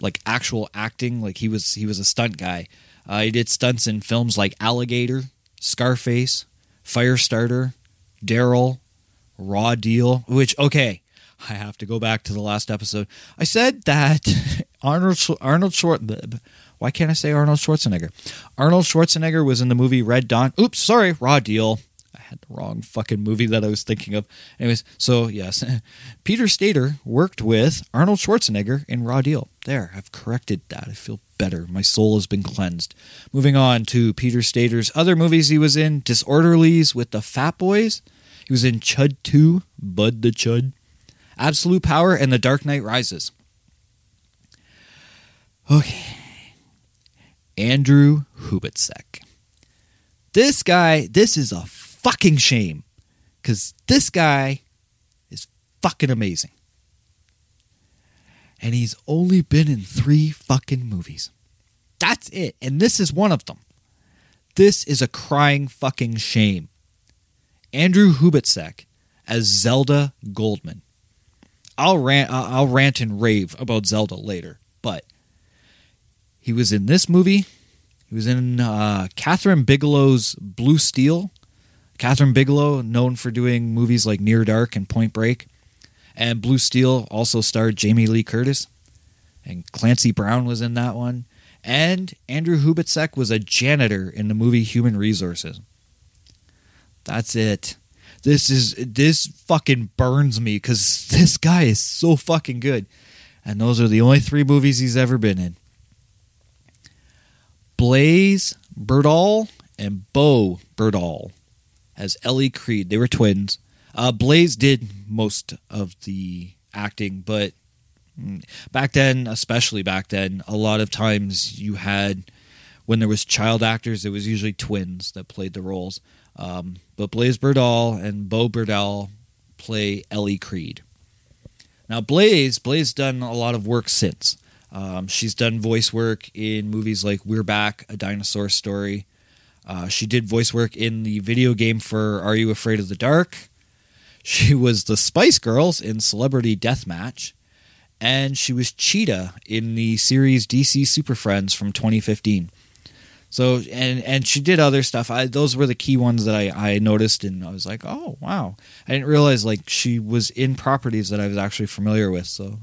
like actual acting. Like he was he was a stunt guy. Uh, he did stunts in films like Alligator, Scarface, Firestarter, Daryl, Raw Deal. Which okay, I have to go back to the last episode. I said that Arnold Arnold Schwarzenegger. Why can't I say Arnold Schwarzenegger? Arnold Schwarzenegger was in the movie Red Dawn. Oops, sorry, Raw Deal. I had the wrong fucking movie that I was thinking of. Anyways, so yes, Peter Stader worked with Arnold Schwarzenegger in Raw Deal. There, I've corrected that. I feel better. My soul has been cleansed. Moving on to Peter Stader's other movies he was in Disorderlies with the Fat Boys. He was in Chud 2, Bud the Chud, Absolute Power, and The Dark Knight Rises. Okay. Andrew Hubatsek. This guy, this is a fucking shame because this guy is fucking amazing. And he's only been in three fucking movies. That's it. And this is one of them. This is a crying fucking shame. Andrew Hubatsek as Zelda Goldman. I'll rant, I'll rant and rave about Zelda later, he was in this movie. He was in uh, Kathryn Bigelow's Blue Steel. Kathryn Bigelow, known for doing movies like Near Dark and Point Break. And Blue Steel also starred Jamie Lee Curtis. And Clancy Brown was in that one. And Andrew Hubatsek was a janitor in the movie Human Resources. That's it. This is this fucking burns me because this guy is so fucking good. And those are the only three movies he's ever been in. Blaze Berdahl and Bo Berdahl as Ellie Creed. They were twins. Uh, Blaze did most of the acting, but mm, back then, especially back then, a lot of times you had when there was child actors, it was usually twins that played the roles. Um, but Blaze Berdahl and Bo Berdahl play Ellie Creed. Now, Blaze, Blaze done a lot of work since. Um, she's done voice work in movies like We're Back, A Dinosaur Story. Uh, she did voice work in the video game for Are You Afraid of the Dark? She was the Spice Girls in Celebrity Deathmatch. And she was Cheetah in the series DC Super Friends from 2015. So and and she did other stuff. I, those were the key ones that I, I noticed, and I was like, oh wow! I didn't realize like she was in properties that I was actually familiar with. So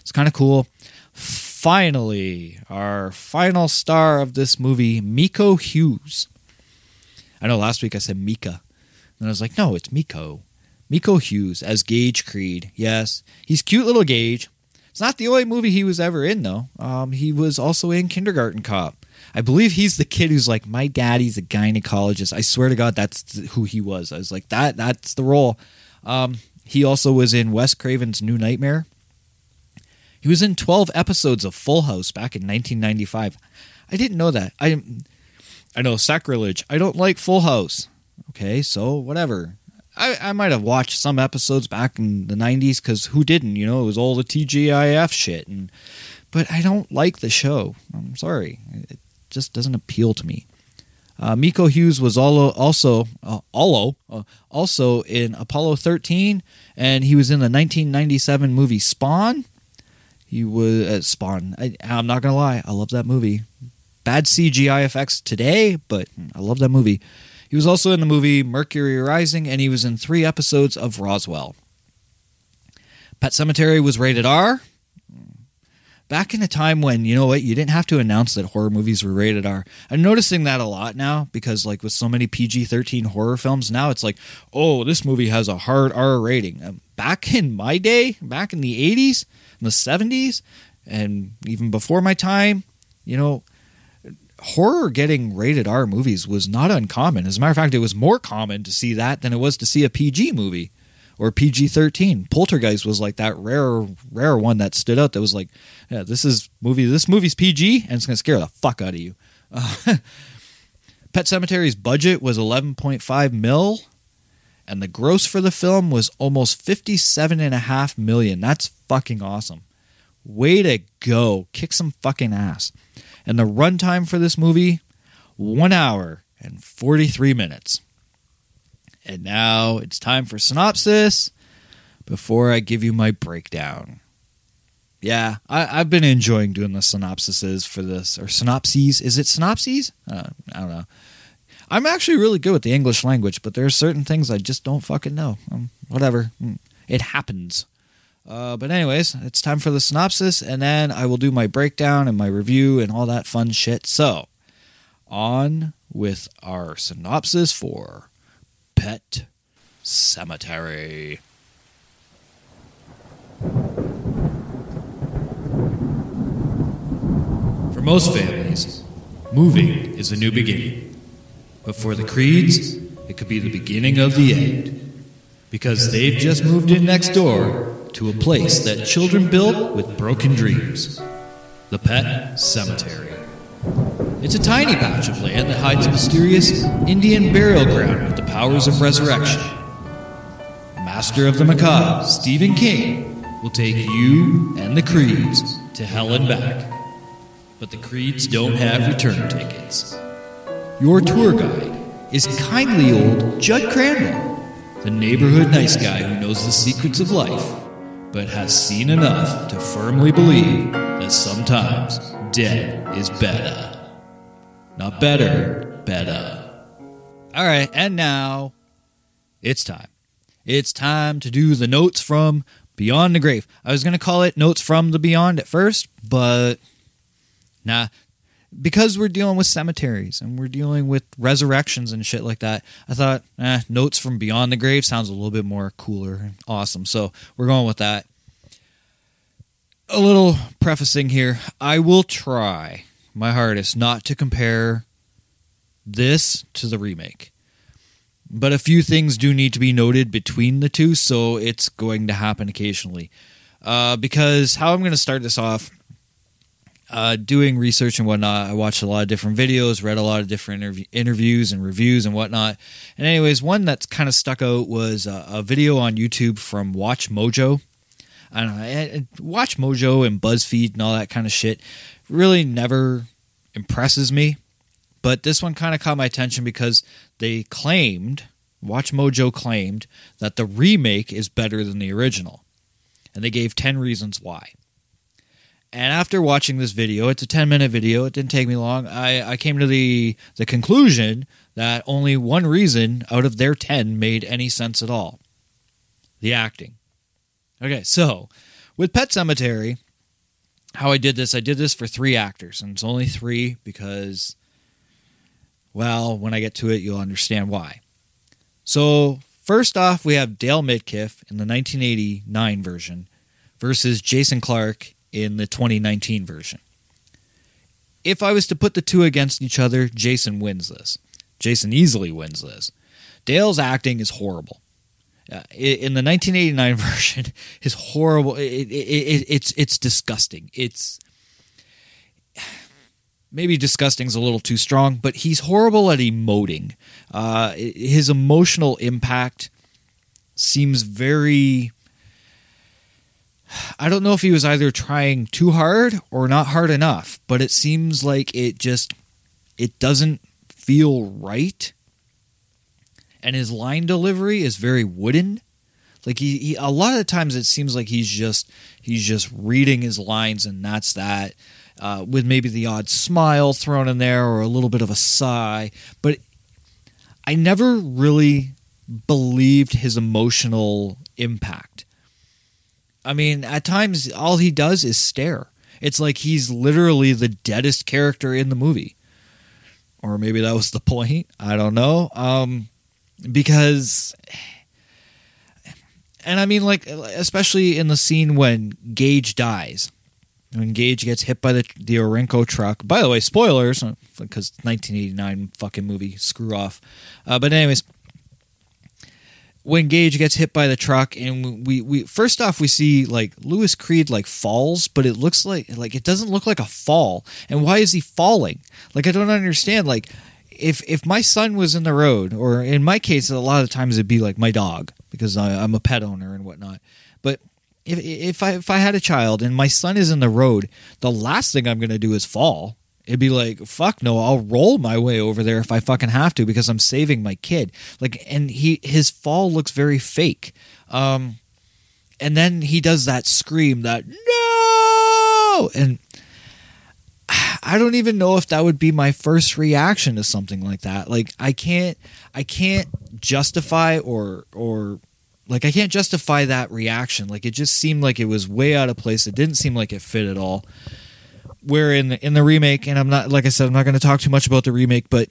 it's kind of cool. Finally, our final star of this movie, Miko Hughes. I know last week I said Mika, and I was like, no, it's Miko. Miko Hughes as Gage Creed. Yes, he's cute little Gage. It's not the only movie he was ever in though. Um, he was also in Kindergarten Cop. I believe he's the kid who's like, my daddy's a gynecologist. I swear to God, that's who he was. I was like, that that's the role. Um, he also was in Wes Craven's New Nightmare. He was in 12 episodes of Full House back in 1995. I didn't know that. I I know sacrilege. I don't like Full House. Okay, so whatever. I, I might have watched some episodes back in the 90s because who didn't? You know, it was all the TGIF shit. and But I don't like the show. I'm sorry. It just doesn't appeal to me. Uh, Miko Hughes was also uh, also uh, also in Apollo 13, and he was in the 1997 movie Spawn. He would uh, Spawn. I, I'm not gonna lie, I love that movie. Bad CGI effects today, but I love that movie. He was also in the movie Mercury Rising, and he was in three episodes of Roswell. Pet Sematary was rated R. Back in the time when, you know what, you didn't have to announce that horror movies were rated R. I'm noticing that a lot now because, like, with so many PG 13 horror films, now it's like, oh, this movie has a hard R rating. Um, back in my day, back in the 80s, in the 70s, and even before my time, you know, horror getting rated R movies was not uncommon. As a matter of fact, it was more common to see that than it was to see a PG movie or PG thirteen. Poltergeist was like that rare, rare one that stood out. That was like, yeah, this is movie. This movie's PG, and it's gonna scare the fuck out of you. Uh, Pet Sematary's budget was 11.5 mil, and the gross for the film was almost 57.5 million. That's fucking awesome. Way to go. Kick some fucking ass. And the runtime for this movie, one hour and 43 minutes. And now it's time for synopsis before I give you my breakdown. Yeah, I, I've been enjoying doing the synopsises for this, or synopses. Is it synopses? Uh, I don't know. I'm actually really good with the English language, but there are certain things I just don't fucking know. Um, whatever. Mm, It happens. Uh, but, anyways, it's time for the synopsis, and then I will do my breakdown and my review and all that fun shit. So, on with our synopsis for Pet Sematary. For most families, moving is a new beginning. But for the Creeds, it could be the beginning of the end. Because they've just moved in next door to a place that children built with broken dreams the Pet Sematary. It's a tiny patch of land that hides a mysterious Indian burial ground with the powers of resurrection. Master of the Macabre, Stephen King, will take you and the Creeds to hell and back. But the Creeds don't have return tickets. Your tour guide is kindly old Judd Crandall, the neighborhood nice guy who knows the secrets of life, but has seen enough to firmly believe that sometimes dead is better. Not better, better. All right, and now it's time. It's time to do the notes from Beyond the Grave. I was going to call it Notes from the Beyond at first, but nah. Because we're dealing with cemeteries and we're dealing with resurrections and shit like that, I thought, eh, Notes from Beyond the Grave sounds a little bit more cooler and awesome. So we're going with that. A little prefacing here. I will try my hardest not to compare this to the remake. But a few things do need to be noted between the two, so it's going to happen occasionally. Uh, because how I'm going to start this off, uh, doing research and whatnot, I watched a lot of different videos, read a lot of different interv- interviews and reviews and whatnot. And, anyways, one that's kind of stuck out was a, a video on YouTube from Watch Mojo. I don't know, Watch Mojo and BuzzFeed and all that kind of shit really never impresses me. But this one kind of caught my attention because they claimed, Watch Mojo claimed, that the remake is better than the original. And they gave 10 reasons why. And after watching this video, it's a 10 minute video, it didn't take me long. I, I came to the, the conclusion that only one reason out of their 10 made any sense at all the acting. Okay, so with Pet Sematary, how I did this, I did this for three actors, and it's only three because, well, when I get to it, you'll understand why. So, first off, we have Dale Midkiff in the 1989 version versus Jason Clarke in the 2019 version. If I was to put the two against each other, Jason wins this. Jason easily wins this. Dale's acting is horrible. Uh, in the 1989 version is horrible. It, it, it, it's it's disgusting. It's maybe disgusting is a little too strong, but he's horrible at emoting. Uh, his emotional impact seems very. I don't know if he was either trying too hard or not hard enough, but it seems like it just it doesn't feel right and his line delivery is very wooden. Like he, he, a lot of the times it seems like he's just he's just reading his lines and that's that, uh, with maybe the odd smile thrown in there or a little bit of a sigh. But I never really believed his emotional impact. I mean, at times all he does is stare. It's like he's literally the deadest character in the movie. Or maybe that was the point. I don't know. Um, because and I mean like especially in the scene when Gage dies. When Gage gets hit by the the Orinco truck. By the way, spoilers because 1989 fucking movie. Screw off. Uh, but anyways, when Gage gets hit by the truck, and we we first off we see like Louis Creed like falls, but it looks like like it doesn't look like a fall. And why is he falling? Like I don't understand. Like if if my son was in the road, or in my case, a lot of times it'd be like my dog because I, I'm a pet owner and whatnot. But if if I if I had a child and my son is in the road, the last thing I'm gonna do is fall. It'd be like, fuck no, I'll roll my way over there if I fucking have to because I'm saving my kid. Like, and he his fall looks very fake. Um, and then he does that scream, that no, and I don't even know if that would be my first reaction to something like that. Like, I can't, I can't justify or or like I can't justify that reaction. Like, it just seemed like it was way out of place. It didn't seem like it fit at all where in the, in the remake, and I'm not like I said, I'm not going to talk too much about the remake, but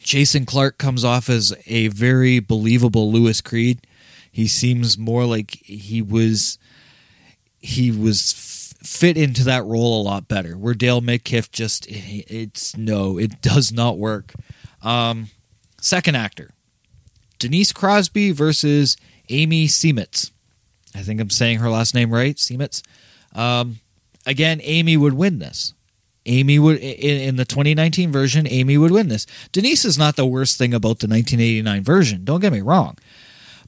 Jason Clarke comes off as a very believable Louis Creed. He seems more like he was he was fit into that role a lot better. Where Dale Midkiff just it's no, it does not work. Um, second actor, Denise Crosby versus Amy Seimetz. I think I'm saying her last name right, Seimetz. Um, again, Amy would win this. Amy would in, in the 2019 version. Amy would win this. Denise is not the worst thing about the 1989 version. Don't get me wrong,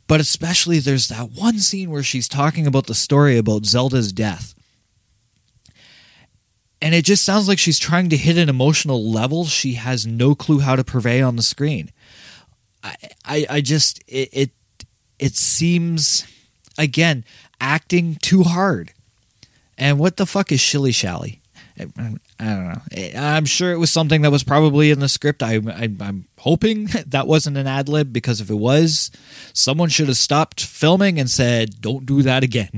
but especially there's that one scene where she's talking about the story about Zelda's death, and it just sounds like she's trying to hit an emotional level she has no clue how to purvey on the screen. I I, I just it, it it seems again acting too hard and what the fuck is shilly shally? I, don't know. I'm sure it was something that was probably in the script. I, I, am hoping that wasn't an ad lib because if it was, someone should have stopped filming and said, "Don't do that again."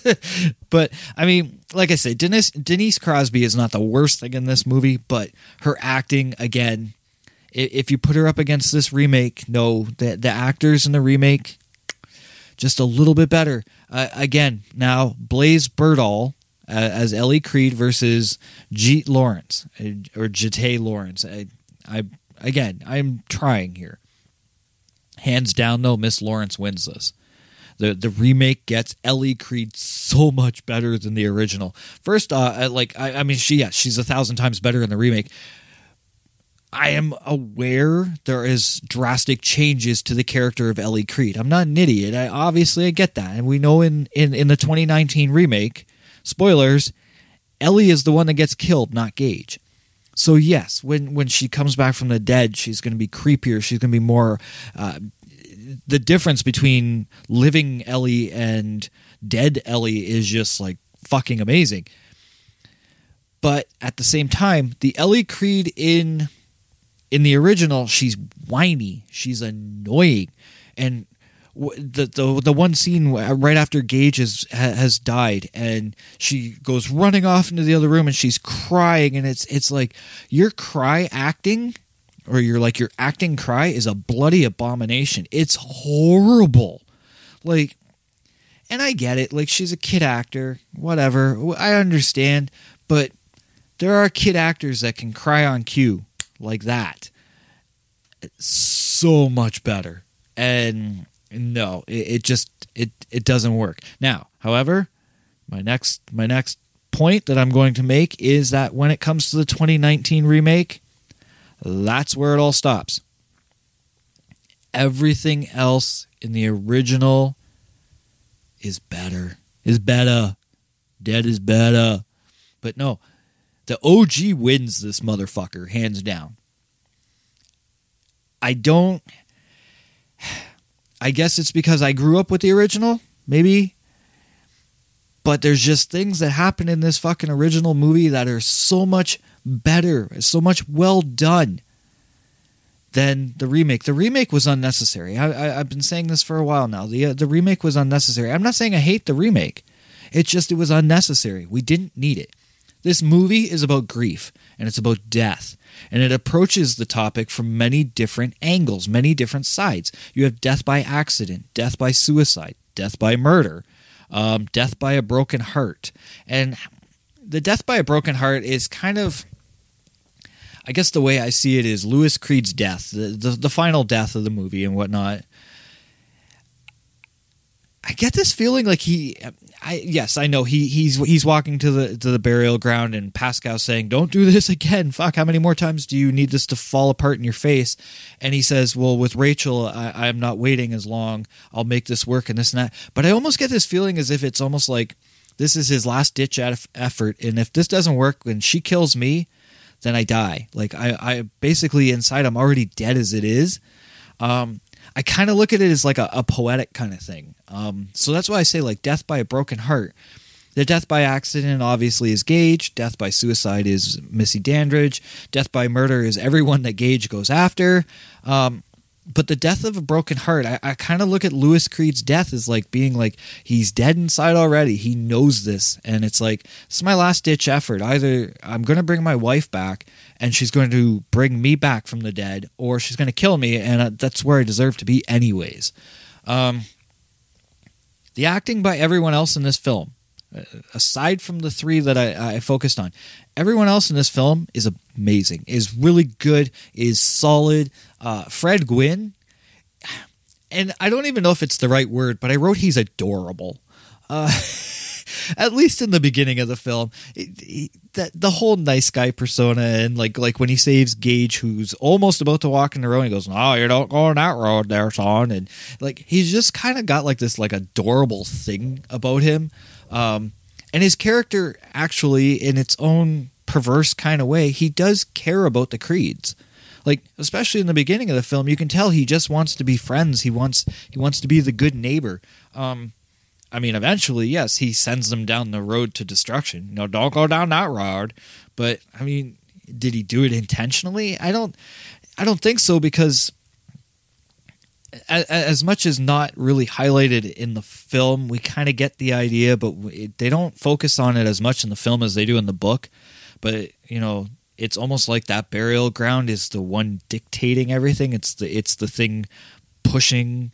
but I mean, like I said, Denise Denise Crosby is not the worst thing in this movie, but her acting again. If you put her up against this remake, no, the the actors in the remake just a little bit better. Uh, again, now Blaze Berdahl uh, as Ellie Creed versus Jeet Laurence uh, or Jete Laurence. I, I again, I'm trying here. Hands down, though, Miss Laurence wins this. The the remake gets Ellie Creed so much better than the original. First, uh, like I, I mean, she yeah, she's a thousand times better in the remake. I am aware there is drastic changes to the character of Ellie Creed. I'm not an idiot. I obviously I get that. And we know in, in, in the 2019 remake, spoilers, Ellie is the one that gets killed, not Gage. So yes, when when she comes back from the dead, she's going to be creepier. She's going to be more. Uh, the difference between living Ellie and dead Ellie is just like fucking amazing. But at the same time, the Ellie Creed in in the original, she's whiny, she's annoying, and the the the one scene right after Gage has has died and she goes running off into the other room and she's crying and it's it's like your cry acting or your like your acting cry is a bloody abomination. It's horrible. Like and I get it. Like she's a kid actor, whatever. I understand, but there are kid actors that can cry on cue like that. So much better. And no, it, it just it it doesn't work. Now, however, my next my next point that I'm going to make is that when it comes to the 2019 remake, that's where it all stops. Everything else in the original is better. Is better. Dead is better. But no, the OG wins this motherfucker, hands down. I don't. I guess it's because I grew up with the original, maybe. But there's just things that happen in this fucking original movie that are so much better, so much well done than the remake. The remake was unnecessary. I, have been saying this for a while now. The uh, the remake was unnecessary. I'm not saying I hate the remake. It's just it was unnecessary. We didn't need it. This movie is about grief and it's about death. And it approaches the topic from many different angles, many different sides. You have death by accident, death by suicide, death by murder, um, death by a broken heart. And the death by a broken heart is kind of I guess the way I see it is Louis Creed's death, the, the, the final death of the movie and whatnot. I get this feeling like he I yes, I know he he's he's walking to the to the burial ground and Pascow saying, "Don't do this again. Fuck, how many more times do you need this to fall apart in your face?" And he says, "Well, with Rachel, I, I'm not waiting as long. I'll make this work and this and that." But I almost get this feeling as if it's almost like this is his last ditch effort, and if this doesn't work, when she kills me, then I die. Like I, I basically inside I'm already dead as it is. Um, I kind of look at it as like a, a poetic kind of thing. Um, so that's why I say like death by a broken heart. The death by accident obviously is Gage. Death by suicide is Missy Dandridge. Death by murder is everyone that Gage goes after. Um, but the death of a broken heart, I, I kind of look at Louis Creed's death as like being like he's dead inside already. He knows this, and it's like it's my last ditch effort. Either I'm going to bring my wife back, and she's going to bring me back from the dead, or she's going to kill me, and uh, that's where I deserve to be, anyways. Um, the acting by everyone else in this film, uh, aside from the three that I, I, focused on, everyone else in this film is amazing, is really good, is solid. Uh, Fred Gwynne, and I don't even know if it's the right word, but I wrote he's adorable. Uh, at least in the beginning of the film, it, it, that the whole nice guy persona and like like when he saves Gage, who's almost about to walk in the road, he goes, "No, you don't go on that road, there, son." And like he's just kind of got like this like adorable thing about him, um, and his character actually, in its own perverse kind of way, he does care about the creeds. Like especially in the beginning of the film you can tell he just wants to be friends. He wants he wants to be the good neighbor. Um I mean, eventually, yes, he sends them down the road to destruction. You know, don't go down that road. But I mean, did he do it intentionally? I don't. I don't think so because as much as not really highlighted in the film, we kind of get the idea, but they don't focus on it as much in the film as they do in the book. But you know, it's almost like that burial ground is the one dictating everything. It's the it's the thing pushing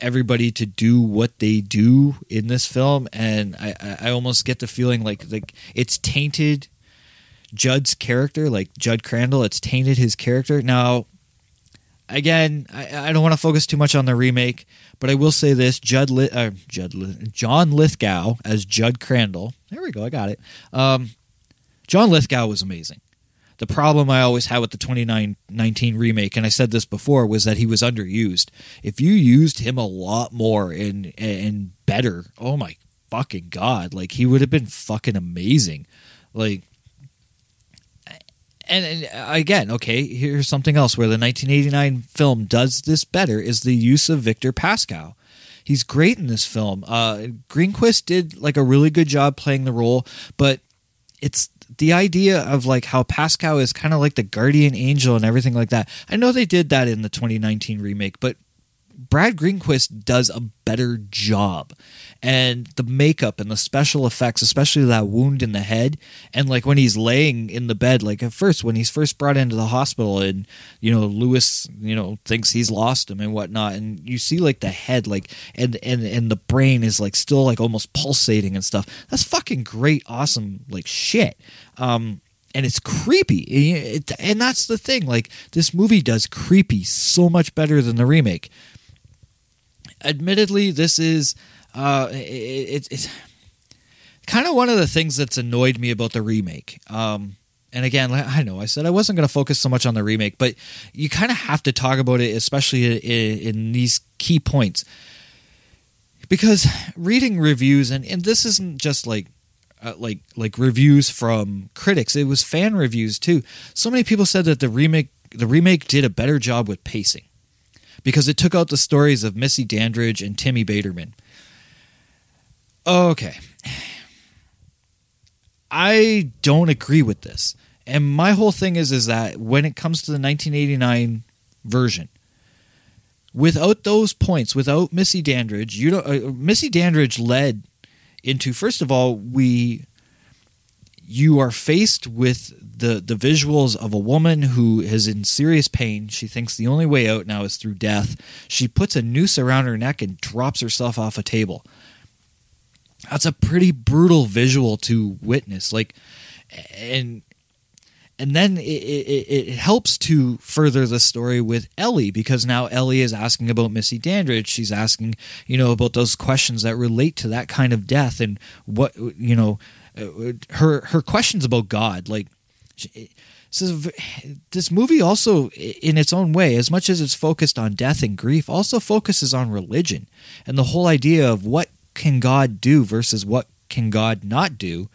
everybody to do what they do in this film, and I, I almost get the feeling like like it's tainted Judd's character, like Judd Crandall. It's tainted his character. Now, again, I, I don't want to focus too much on the remake, but I will say this: Judd, uh, Judd, John Lithgow as Judd Crandall. There we go. I got it. Um, John Lithgow was amazing. The problem I always had with the 2019 remake, and I said this before, was that he was underused. If you used him a lot more and and better, oh my fucking god, like he would have been fucking amazing. Like and, and, again, okay, here's something else where the 1989 film does this better is the use of Victor Pascow. He's great in this film. Uh, Greenquist did like a really good job playing the role, but it's the idea of like how Pascow is kind of like the guardian angel and everything like that. I know they did that in the 2019 remake, but Brad Greenquist does a better job. And the makeup and the special effects, especially that wound in the head, and like when he's laying in the bed, like at first, when he's first brought into the hospital, and you know, Louis, you know, thinks he's lost him and whatnot, and you see like the head, like, and and and the brain is like still like almost pulsating and stuff. That's fucking great, awesome, like shit. Um, and it's creepy. and that's the thing. Like this movie does creepy so much better than the remake admittedly, this is uh, it, it's kind of one of the things that's annoyed me about the remake. Um, and again, I know I said I wasn't going to focus so much on the remake, but you kind of have to talk about it, especially in, in these key points, because reading reviews and and this isn't just like uh, like like reviews from critics; it was fan reviews too. So many people said that the remake the remake did a better job with pacing because it took out the stories of Missy Dandridge and Timmy Baterman. Okay. I don't agree with this. And my whole thing is is that when it comes to the 1989 version, without those points, without Missy Dandridge, you don't uh, Missy Dandridge led into first of all, we you are faced with the the visuals of a woman who is in serious pain. She thinks the only way out now is through death. She puts a noose around her neck and drops herself off a table. That's a pretty brutal visual to witness. Like and and then it, it, it helps to further the story with Ellie because now Ellie is asking about Missy Dandridge. She's asking, you know, about those questions that relate to that kind of death and what, you know, Uh, her her questions about God. Like, she- is, this movie also, in its own way, as much as it's focused on death and grief, also focuses on religion and the whole idea of what can God do versus what can God not do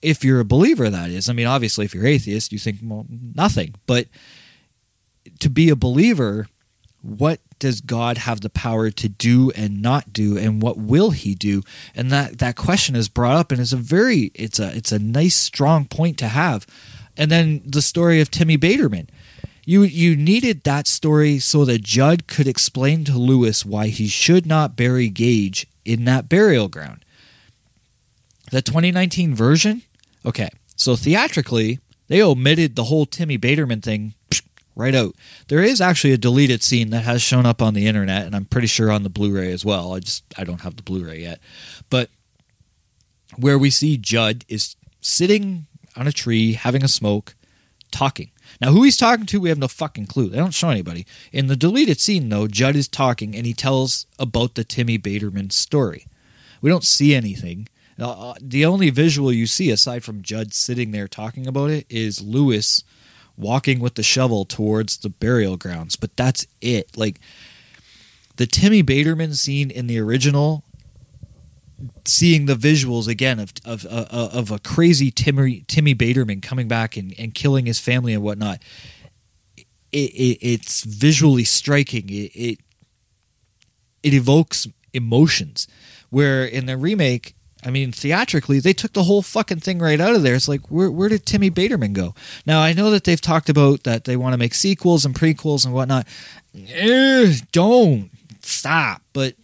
if you're a believer that is i mean obviously if you're atheist you think well nothing but to be a believer what does god have the power to do and not do and what will he do? And that that question is brought up and it's a very it's a it's a nice strong point to have. And then the story of timmy baterman you you needed that story so that judd could explain to lewis why he should not bury gage in that burial ground. The 2019 version? Okay so theatrically they omitted the whole timmy baterman thing right out. There is actually a deleted scene that has shown up on the internet and i'm pretty sure on the blu-ray as well. I just i don't have the blu-ray yet. But where we see judd is sitting on a tree having a smoke talking. Now who he's talking to we have no fucking clue. They don't show anybody. In the deleted scene though judd is talking and he tells about the timmy baterman story. We don't see anything. Uh, the only visual you see aside from Judd sitting there talking about it is Lewis walking with the shovel towards the burial grounds, but that's it. Like the Timmy Baterman scene in the original, seeing the visuals again of of of, of a crazy Timmy Timmy Baterman coming back and, and killing his family and whatnot. It, it, it's visually striking. It, it it evokes emotions. Where in the remake, I mean, theatrically, they took the whole fucking thing right out of there. It's like, where, where did Timmy Baterman go? Now, I know that they've talked about that they want to make sequels and prequels and whatnot. Eh, don't stop. But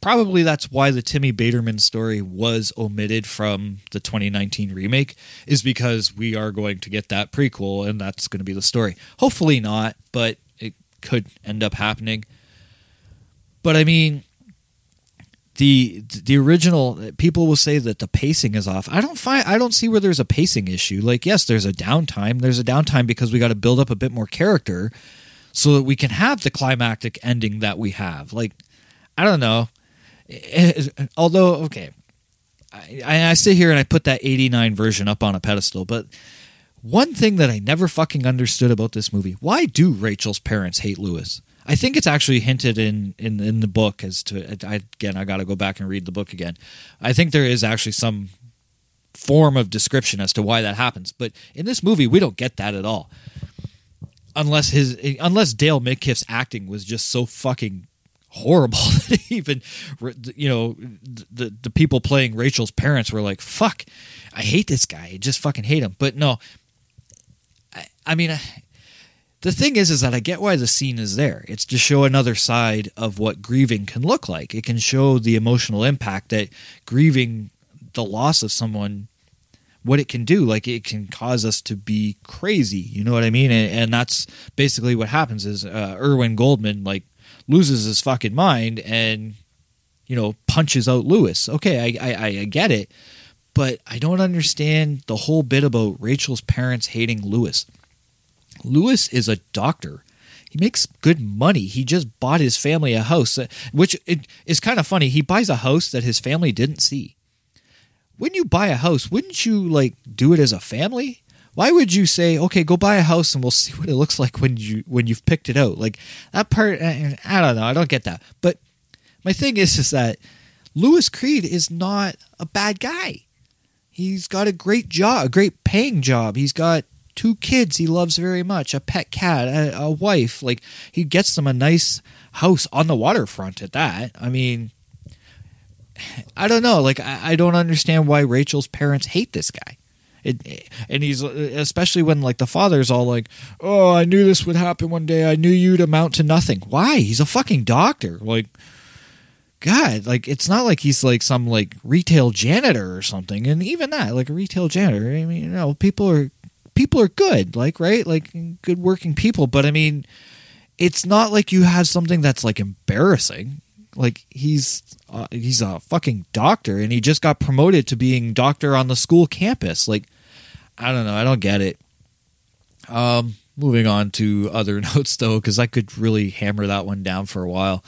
probably that's why the Timmy Baterman story was omitted from the 2019 remake, is because we are going to get that prequel and that's going to be the story. Hopefully not, but it could end up happening. But I mean, the the original people will say that the pacing is off. I don't find I don't see where there's a pacing issue. Like yes, there's a downtime. There's a downtime because we got to build up a bit more character so that we can have the climactic ending that we have. Like I don't know. Eh, eh, although okay, I, I sit here and I put that 89 version up on a pedestal, but one thing that I never fucking understood about this movie, why do Rachel's parents hate Lewis? I think it's actually hinted in, in, in the book as to I, again I got to go back and read the book again. I think there is actually some form of description as to why that happens, but in this movie we don't get that at all. Unless his unless Dale Midkiff's acting was just so fucking horrible that even you know the the people playing Rachel's parents were like fuck I hate this guy I just fucking hate him but no I, I mean the thing is is that i get why the scene is there. It's to show another side of what grieving can look like. It can show the emotional impact that grieving the loss of someone what it can do. Like it can cause us to be crazy. You know what i mean? And, and that's basically what happens is uh, erwin goldman like loses his fucking mind and you know punches out lewis. Okay I, I i get it but i don't understand the whole bit about rachel's parents hating lewis Lewis is a doctor. He makes good money. He just bought his family a house, uh, which is kind of funny. He buys a house that his family didn't see. When you buy a house, wouldn't you like do it as a family? Why would you say, "Okay, go buy a house and we'll see what it looks like when you when you've picked it out"? Like that part, I don't know. I don't get that. But my thing is, is that Lewis Creed is not a bad guy. He's got a great job, a great paying job. He's got two kids he loves very much, a pet cat, a, a, wife. Like he gets them a nice house on the waterfront at that. I mean, I don't know. Like I, I don't understand why Rachel's parents hate this guy. It, and he's especially when like the father's all like, "Oh, I knew this would happen one day. I knew you'd amount to nothing." Why? He's a fucking doctor. Like God, like it's not like he's like some like retail janitor or something. And even that, like a retail janitor, I mean, you know, people are people are good, like right, like good working people. But I mean, it's not like you have something that's like embarrassing. Like he's uh, he's a fucking doctor, and he just got promoted to being doctor on the school campus. Like I don't know, I don't get it. Um, moving on to other notes though, because I could really hammer that one down for a while.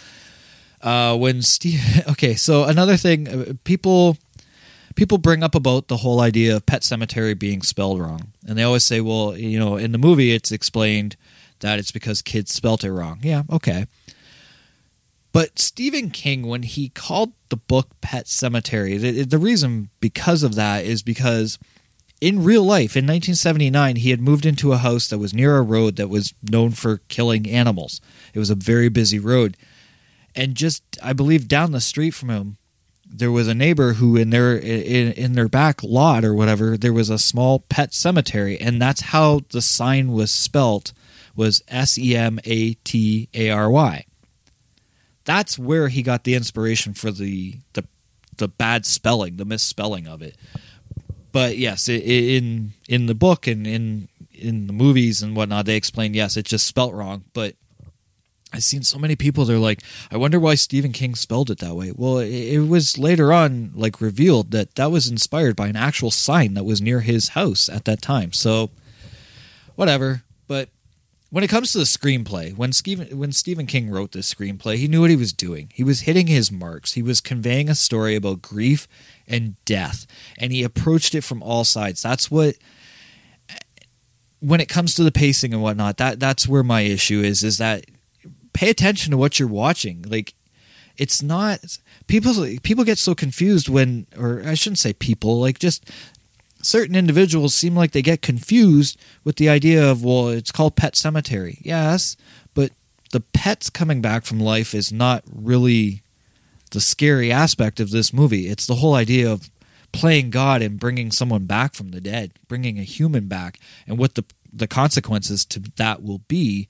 Uh, when Steve, okay, so another thing, uh, people people bring up about the whole idea of Pet Cemetery being spelled wrong, and they always say, well, you know, in the movie it's explained that it's because kids spelt it wrong. Yeah, okay. But Stephen King, when he called the book Pet Cemetery, the, the reason because of that is because in real life, in 1979, he had moved into a house that was near a road that was known for killing animals. It was a very busy road. And just, I believe, down the street from him, there was a neighbor who, in their in, in their back lot or whatever, there was a small pet cemetery, and that's how the sign was spelt was S E M A T A R Y. That's where he got the inspiration for the the the bad spelling, the misspelling of it. But yes, i- i- in in the book and in in the movies and whatnot, they explain yes, it's just spelt wrong. But I've seen so many people. They're like, I wonder why Stephen King spelled it that way. Well, it, it was later on like revealed that that was inspired by an actual sign that was near his house at that time. So, whatever. But when it comes to the screenplay, when Stephen when Stephen King wrote this screenplay, he knew what he was doing. He was hitting his marks. He was conveying a story about grief and death, and he approached it from all sides. That's what when it comes to the pacing and whatnot, that that's where my issue is. Is that pay attention to what you're watching. Like it's not people people get so confused when or I shouldn't say people, like just certain individuals seem like they get confused with the idea of well, it's called pet cemetery. Yes, but the pets coming back from life is not really the scary aspect of this movie. It's the whole idea of playing God and bringing someone back from the dead, bringing a human back, and what the the consequences to that will be.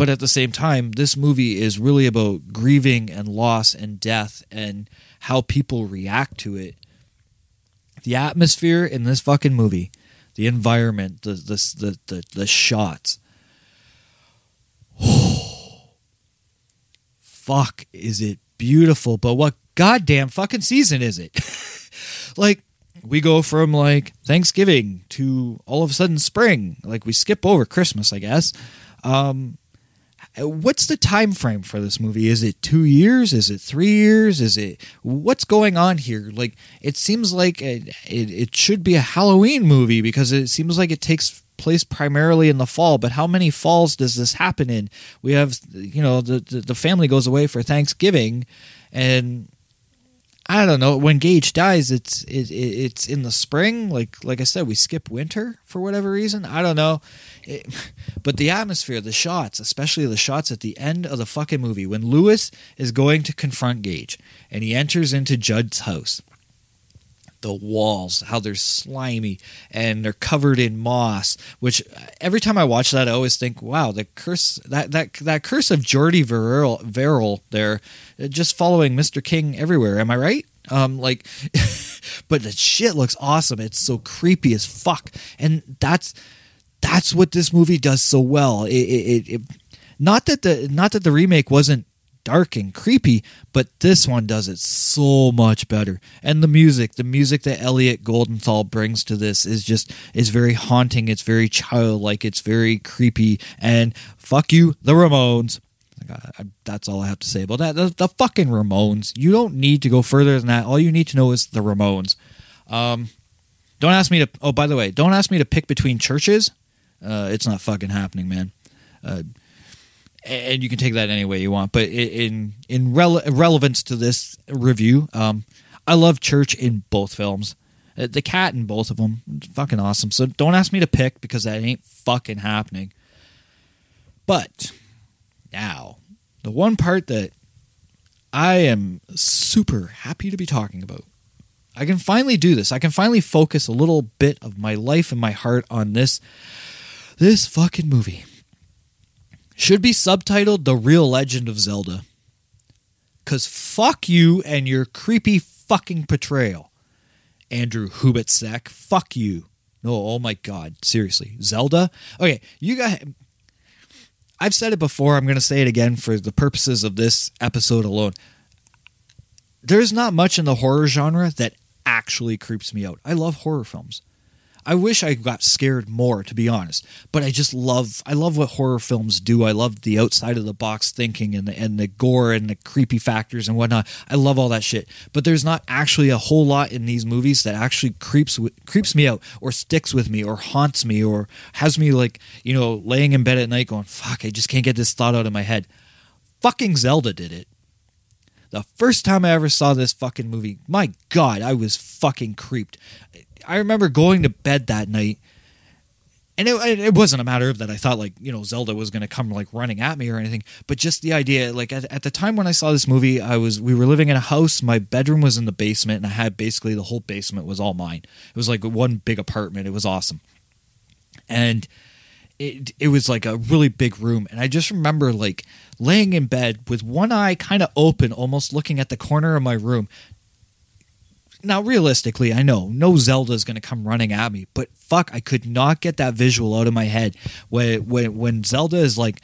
But at the same time, this movie is really about grieving and loss and death and how people react to it. The atmosphere in this fucking movie, the environment, the the the the, the shots. Fuck, is it beautiful? But what goddamn fucking season is it? like we go from like Thanksgiving to all of a sudden spring. Like we skip over Christmas, I guess. Um, Uh, what's the time frame for this movie? Is it two years? Is it three years? Is it what's going on here? Like it seems like it, it, it should be a Halloween movie because it seems like it takes place primarily in the fall. But how many falls does this happen in? We have you know the the, the family goes away for Thanksgiving, and I don't know. When Gage dies, it's it, it, it's in the spring. Like like I said, we skip winter for whatever reason. I don't know. It, but the atmosphere, the shots, especially the shots at the end of the fucking movie when Lewis is going to confront Gage and he enters into Judd's house. The walls, how they're slimy and they're covered in moss. Which every time I watch that, I always think, "Wow, the curse that that that curse of Geordie Verrill, Verrill there, uh, just following Mr. King everywhere." Am I right? Um, like, but the shit looks awesome. It's so creepy as fuck, and that's that's what this movie does so well. It, it, it, not that the not that the remake wasn't dark and creepy, but this one does it so much better. And the music, the music that Elliot Goldenthal brings to this is just is very haunting. It's very childlike. It's very creepy. And fuck you, the Ramones. I, that's all I have to say about that. The, the, fucking Ramones. You don't need to go further than that. All you need to know is the Ramones. Um, don't ask me to. Oh, by the way, don't ask me to pick between churches. Uh, it's not fucking happening, man. Uh, and you can take that any way you want. But in in rele- relevance to this review, um, I love Church in both films. Uh, The cat in both of them, fucking awesome. So don't ask me to pick because that ain't fucking happening. But now, the one part that I am super happy to be talking about. I can finally do this. I can finally focus a little bit of my life and my heart on this this fucking movie. Should be subtitled The Real Legend of Zelda. Cause fuck you and your creepy fucking portrayal. Andrew Hubitzek, fuck you. No, oh my god, seriously. Zelda? Okay, you got I've said it before, I'm going to say it again for the purposes of this episode alone. There's not much in the horror genre that actually creeps me out. I love horror films. I wish I got scared more, to be honest. But I just love I love what horror films do. I love the outside of the box thinking and the and the gore and the creepy factors and whatnot. I love all that shit. But there's not actually a whole lot in these movies that actually creeps creeps me out or sticks with me or haunts me or has me like you know laying in bed at night going fuck I just can't get this thought out of my head. Fucking Zelda did it. The first time I ever saw this fucking movie, my god, I was fucking creeped. I remember going to bed that night, and it, it wasn't a matter of that I thought like you know Zelda was going to come like running at me or anything, but just the idea. Like at, at the time when I saw this movie, I was we were living in a house. My bedroom was in the basement, and I had basically the whole basement was all mine. It was like one big apartment. It was awesome, and it it was like a really big room and i just remember like laying in bed with one eye kind of open almost looking at the corner of my room now realistically i know no Zelda is going to come running at me but fuck i could not get that visual out of my head when when when zelda is like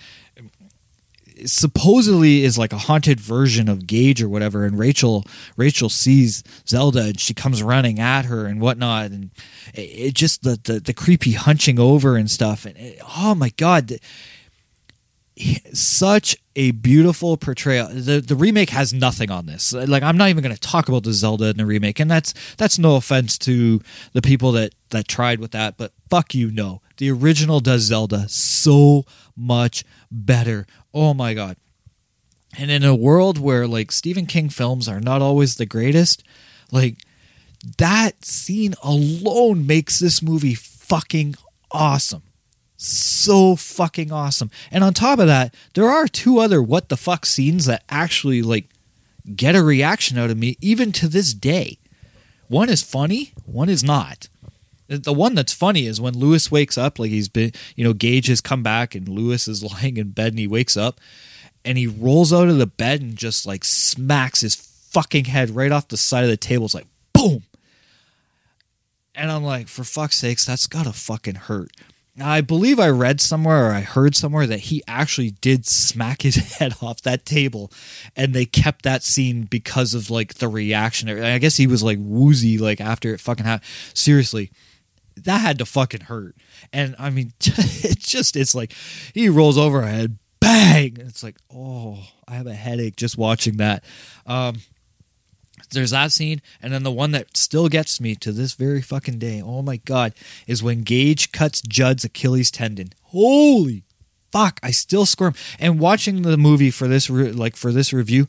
supposedly is like a haunted version of Gage or whatever, and Rachel Rachel sees Zelda and she comes running at her and whatnot, and it, it just the, the the creepy hunching over and stuff, and it, oh my god, such a beautiful portrayal. The the remake has nothing on this. Like I'm not even going to talk about the Zelda in the remake, and that's that's no offense to the people that that tried with that, but fuck you, no. The original does Zelda so much better. Oh my god. And in a world where like Stephen King films are not always the greatest, like that scene alone makes this movie fucking awesome. So fucking awesome. And on top of that, there are two other what the fuck scenes that actually like get a reaction out of me even to this day. One is funny, one is not. The one that's funny is when Lewis wakes up, like he's been, you know, Gage has come back and Lewis is lying in bed and he wakes up and he rolls out of the bed and just like smacks his fucking head right off the side of the table. It's like boom. And I'm like, for fuck's sakes, that's gotta fucking hurt. I believe I read somewhere or I heard somewhere that he actually did smack his head off that table and they kept that scene because of like the reaction. I guess he was like woozy like after it fucking happened. Seriously, that had to fucking hurt. And I mean, it's just, it's like he rolls over head, bang. It's like, oh, I have a headache just watching that. Um, there's that scene, and then the one that still gets me to this very fucking day. Oh my god, is when Gage cuts Judd's Achilles tendon. Holy fuck! I still squirm. And watching the movie for this, re- like for this review,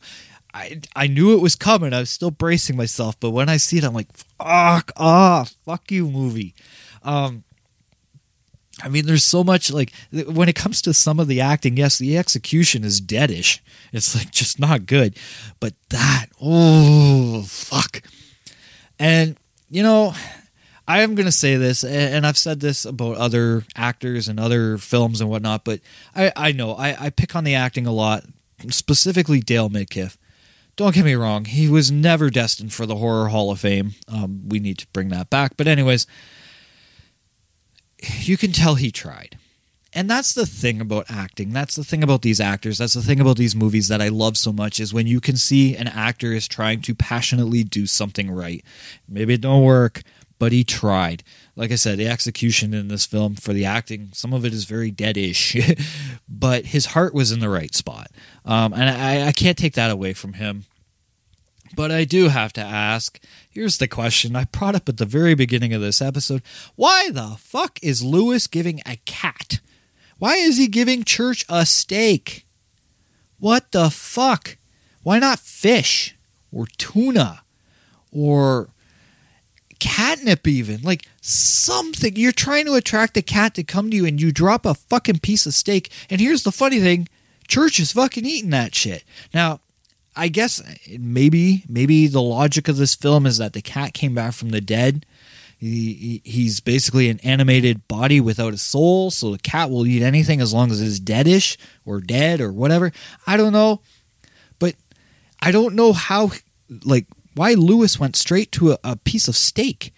I I knew it was coming. I was still bracing myself, but when I see it, I'm like, fuck off, fuck you, movie. Um, I mean, there's so much like when it comes to some of the acting. Yes, the execution is deadish. It's like just not good. But that, oh fuck. And you know, I am gonna say this, and I've said this about other actors and other films and whatnot. But I, I know I, I pick on the acting a lot, specifically Dale Midkiff. Don't get me wrong, he was never destined for the Horror Hall of Fame. Um, we need to bring that back. But anyways, you can tell he tried. And that's the thing about acting. That's the thing about these actors. That's the thing about these movies that I love so much is when you can see an actor is trying to passionately do something right. Maybe it don't work, but he tried. Like I said, the execution in this film for the acting, some of it is very deadish, but his heart was in the right spot. Um, and I, I can't take that away from him. But I do have to ask here's the question I brought up at the very beginning of this episode. Why the fuck is Lewis giving a cat? Why is he giving Church a steak? What the fuck? Why not fish or tuna or catnip even? Like something. You're trying to attract a cat to come to you and you drop a fucking piece of steak. And here's the funny thing Church is fucking eating that shit. Now, I guess maybe maybe the logic of this film is that the cat came back from the dead. He, he- he's basically an animated body without a soul, so the cat will eat anything as long as it's deadish or dead or whatever. I don't know, but I don't know how like why Lewis went straight to a, a piece of steak.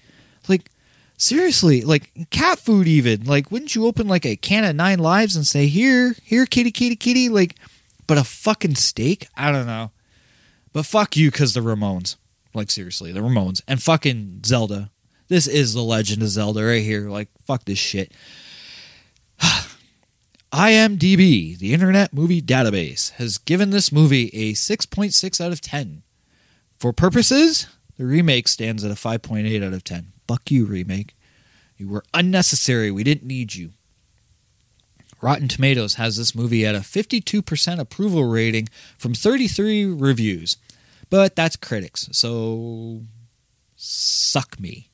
Like seriously, like cat food even. Like wouldn't you open like a can of Nine Lives and say here, here, kitty, kitty, kitty, like, but a fucking steak? I don't know. But fuck you, cause the Ramones. Like seriously, the Ramones and fucking Zelda. This is the Legend of Zelda right here. Like, fuck this shit. IMDb, the Internet Movie Database, has given this movie a 6.6 out of 10. For purposes, the remake stands at a 5.8 out of 10. Fuck you, remake. You were unnecessary. We didn't need you. Rotten Tomatoes has this movie at a 52% approval rating from 33 reviews. But that's critics, so suck me.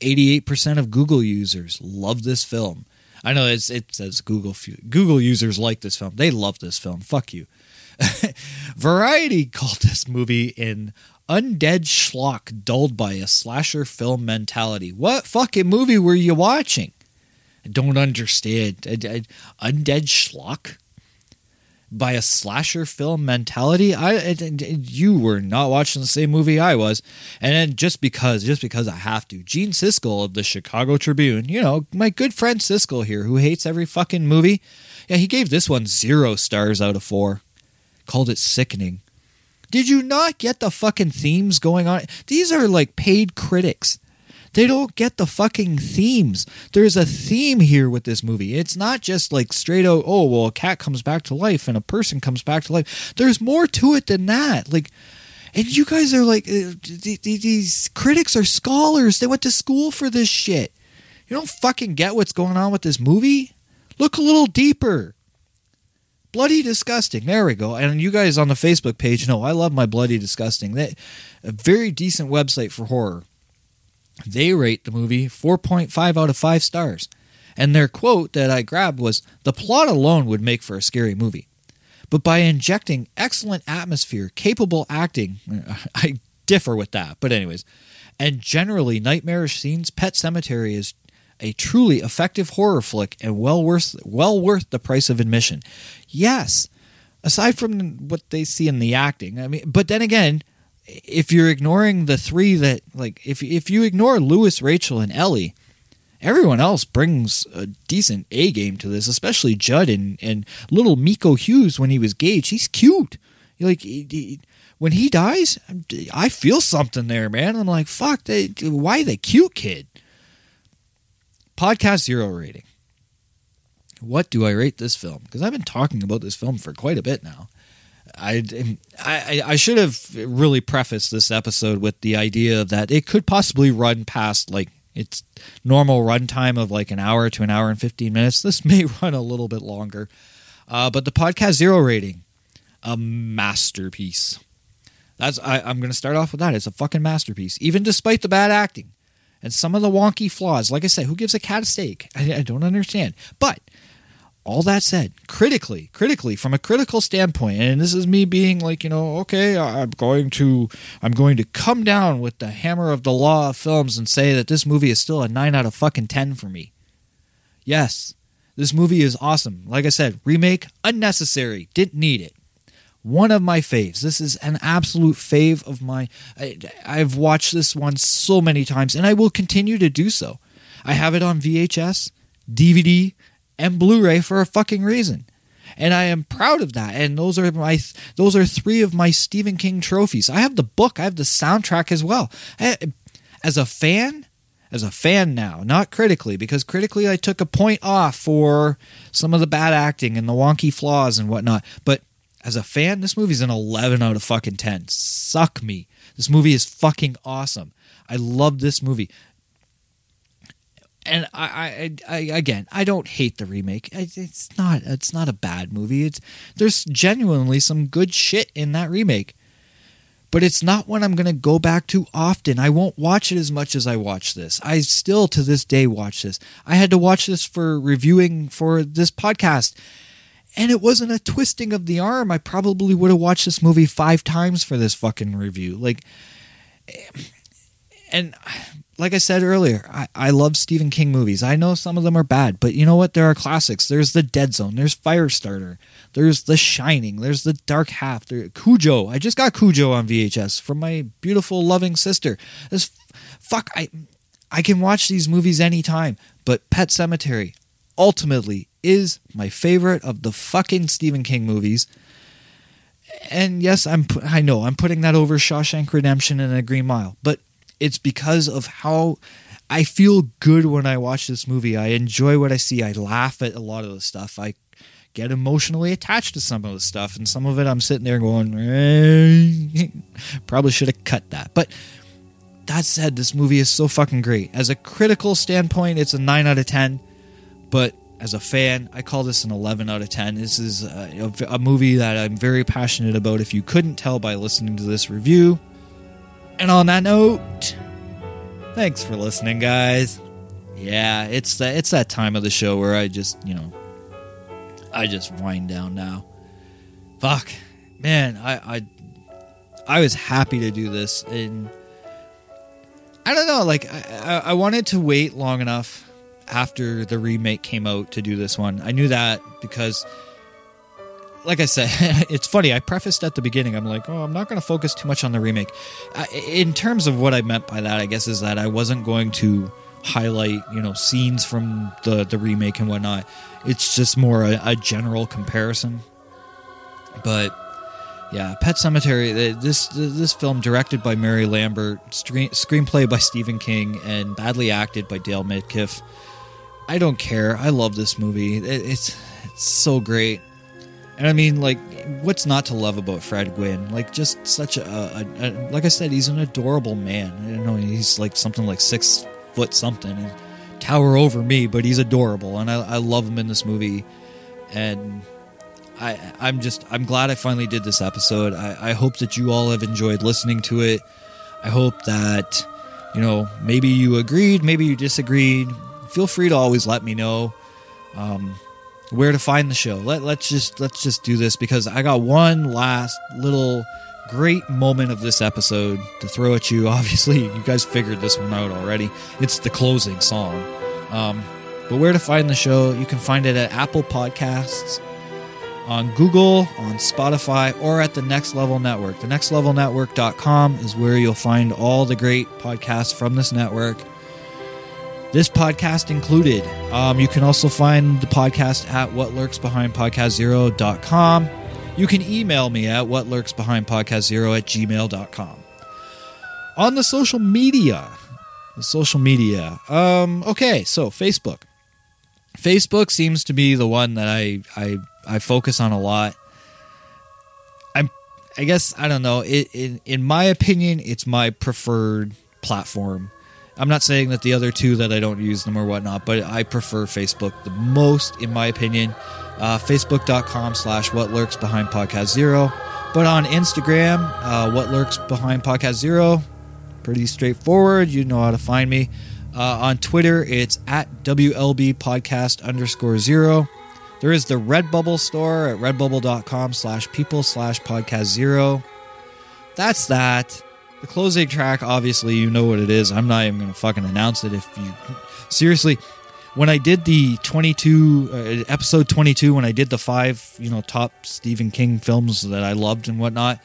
88% of Google users love this film. I know it's, it says Google Google users like this film. They love this film. Fuck you. Variety called this movie an undead schlock dulled by a slasher film mentality. What fucking movie were you watching? I don't understand. undead schlock by a slasher film mentality. I you were not watching the same movie I was, and then just because just because I have to, Gene Siskel of the Chicago Tribune, you know my good friend Siskel here, who hates every fucking movie. Yeah, he gave this one zero stars out of four. Called it sickening. Did you not get the fucking themes going on? These are like paid critics. They don't get the fucking themes. There's a theme here with this movie. It's not just like straight out, oh, well, a cat comes back to life and a person comes back to life. There's more to it than that. Like, and you guys are like, uh, these critics are scholars. They went to school for this shit. You don't fucking get what's going on with this movie? Look a little deeper. Bloody disgusting. There we go. And you guys on the Facebook page know I love my bloody disgusting. That a very decent website for horror. They rate the movie 4.5 out of 5 stars. And their quote that I grabbed was The plot alone would make for a scary movie. But by injecting excellent atmosphere, capable acting, I differ with that, but anyways, and generally nightmarish scenes, Pet Cemetery is a truly effective horror flick and well worth well worth the price of admission. Yes, aside from what they see in the acting, I mean, but then again, if you're ignoring the three that like if if you ignore Lewis, Rachel, and Ellie, everyone else brings a decent A game to this, especially Judd and and little Miko Hughes when he was Gage. He's cute. Like he, he, when he dies, I feel something there, man. I'm like, fuck, they, why the cute kid? Podcast zero rating. What do I rate this film? Because I've been talking about this film for quite a bit now. I, I I should have really prefaced this episode with the idea that it could possibly run past like its normal runtime of like an hour to an hour and 15 minutes. This may run a little bit longer. Uh, but the podcast zero rating, a masterpiece. That's I, I'm going to start off with that. It's a fucking masterpiece, even despite the bad acting and some of the wonky flaws. Like I said, who gives a cat a steak? I, I don't understand. But all that said, critically, critically, from a critical standpoint, and this is me being like, you know, okay, I'm going to, I'm going to come down with the hammer of the law of films and say that this movie is still a nine out of fucking ten for me. Yes, this movie is awesome. Like I said, remake unnecessary, didn't need it. One of my faves. This is an absolute fave of my. I, I've watched this one so many times, and I will continue to do so. I have it on VHS, DVD, and Blu-ray for a fucking reason. And I am proud of that. And those are my those are three of my Stephen King trophies. I have the book, I have the soundtrack as well. As a fan, as a fan now, not critically, because critically I took a point off for some of the bad acting and the wonky flaws and whatnot. But as a fan, this movie's an 11 out of fucking 10. Suck me. This movie is fucking awesome. I love this movie and I, I, I, again, I don't hate the remake. It's not, it's not a bad movie. It's there's genuinely some good shit in that remake, but it's not one I'm gonna go back to often. I won't watch it as much as I watch this. I still to this day watch this. I had to watch this for reviewing for this podcast, and it wasn't a twisting of the arm. I probably would have watched this movie five times for this fucking review. Like, and like I said earlier, I, I love Stephen King movies. I know some of them are bad, but you know what? There are classics. There's The Dead Zone. There's Firestarter. There's The Shining. There's The Dark Half. There, Cujo. I just got Cujo on VHS from my beautiful, loving sister. This fuck. I I can watch these movies anytime, but Pet Cemetery ultimately is my favorite of the fucking Stephen King movies. And yes, I'm I know I'm putting that over Shawshank Redemption and A Green Mile, but it's because of how I feel good when I watch this movie. I enjoy what I see. I laugh at a lot of the stuff. I get emotionally attached to some of the stuff, and some of it I'm sitting there going, eh, probably should have cut that. But that said, this movie is so fucking great. As a critical standpoint, it's a 9 out of 10, but as a fan, I call this an 11 out of 10. This is a, a, movie that I'm very passionate about, if you couldn't tell by listening to this review. And on that note, thanks for listening, guys. Yeah, it's that it's that time of the show where I just, you know, I just wind down now. Fuck, man, I I, I was happy to do this, and I don't know, like I, I, I wanted to wait long enough after the remake came out to do this one. I knew that because like I said, it's funny. I prefaced at the beginning. I'm like, oh, I'm not going to focus too much on the remake. Uh, in terms of what I meant by that, I guess is that I wasn't going to highlight, you know, scenes from the the remake and whatnot. It's just more a, a general comparison. But yeah, Pet Cemetery. This this film directed by Mary Lambert, screen, screenplay by Stephen King, and badly acted by Dale Midkiff. I don't care. I love this movie. It, it's it's so great. And I mean, like, what's not to love about Fred Gwynn? Like, just such a, a, a, like I said, he's an adorable man. I don't know, he's like something like six foot something and tower over me, but he's adorable, and I, I love him in this movie. And I, I'm just, I'm glad I finally did this episode. I, I hope that you all have enjoyed listening to it. I hope that, you know, maybe you agreed, maybe you disagreed. Feel free to always let me know. Um, where to find the show. Let let's just let's just do this because I got one last little great moment of this episode to throw at you. Obviously, you guys figured this one out already. It's the closing song. Um, but where to find the show? You can find it at Apple Podcasts, on Google, on Spotify, or at the Next Level Network. The nextlevelnetwork.com is where you'll find all the great podcasts from this network this podcast included. Um, you can also find the podcast at what lurks behind whatlurksbehindpodcastzero.com. You can email me at what lurks behind whatlurksbehindpodcastzero at gmail.com. On the social media, the social media. Um, okay, so Facebook. Facebook seems to be the one that I I, I focus on a lot. I'm I guess I don't know. It, in in my opinion, it's my preferred platform I'm not saying that the other two that I don't use them or whatnot, but I prefer Facebook the most, in my opinion. Uh, Facebook.com slash What Lurks Behind Podcast Zero. But on Instagram, uh, What Lurks Behind Podcast Zero. Pretty straightforward. You know how to find me. Uh, on Twitter, it's at WLB Podcast underscore zero. There is the Redbubble store at redbubble.com slash people slash podcast zero. That's that. The closing track, obviously, you know what it is. I'm not even going to fucking announce it. If you seriously, when I did the 22 uh, episode 22, when I did the five, you know, top Stephen King films that I loved and whatnot,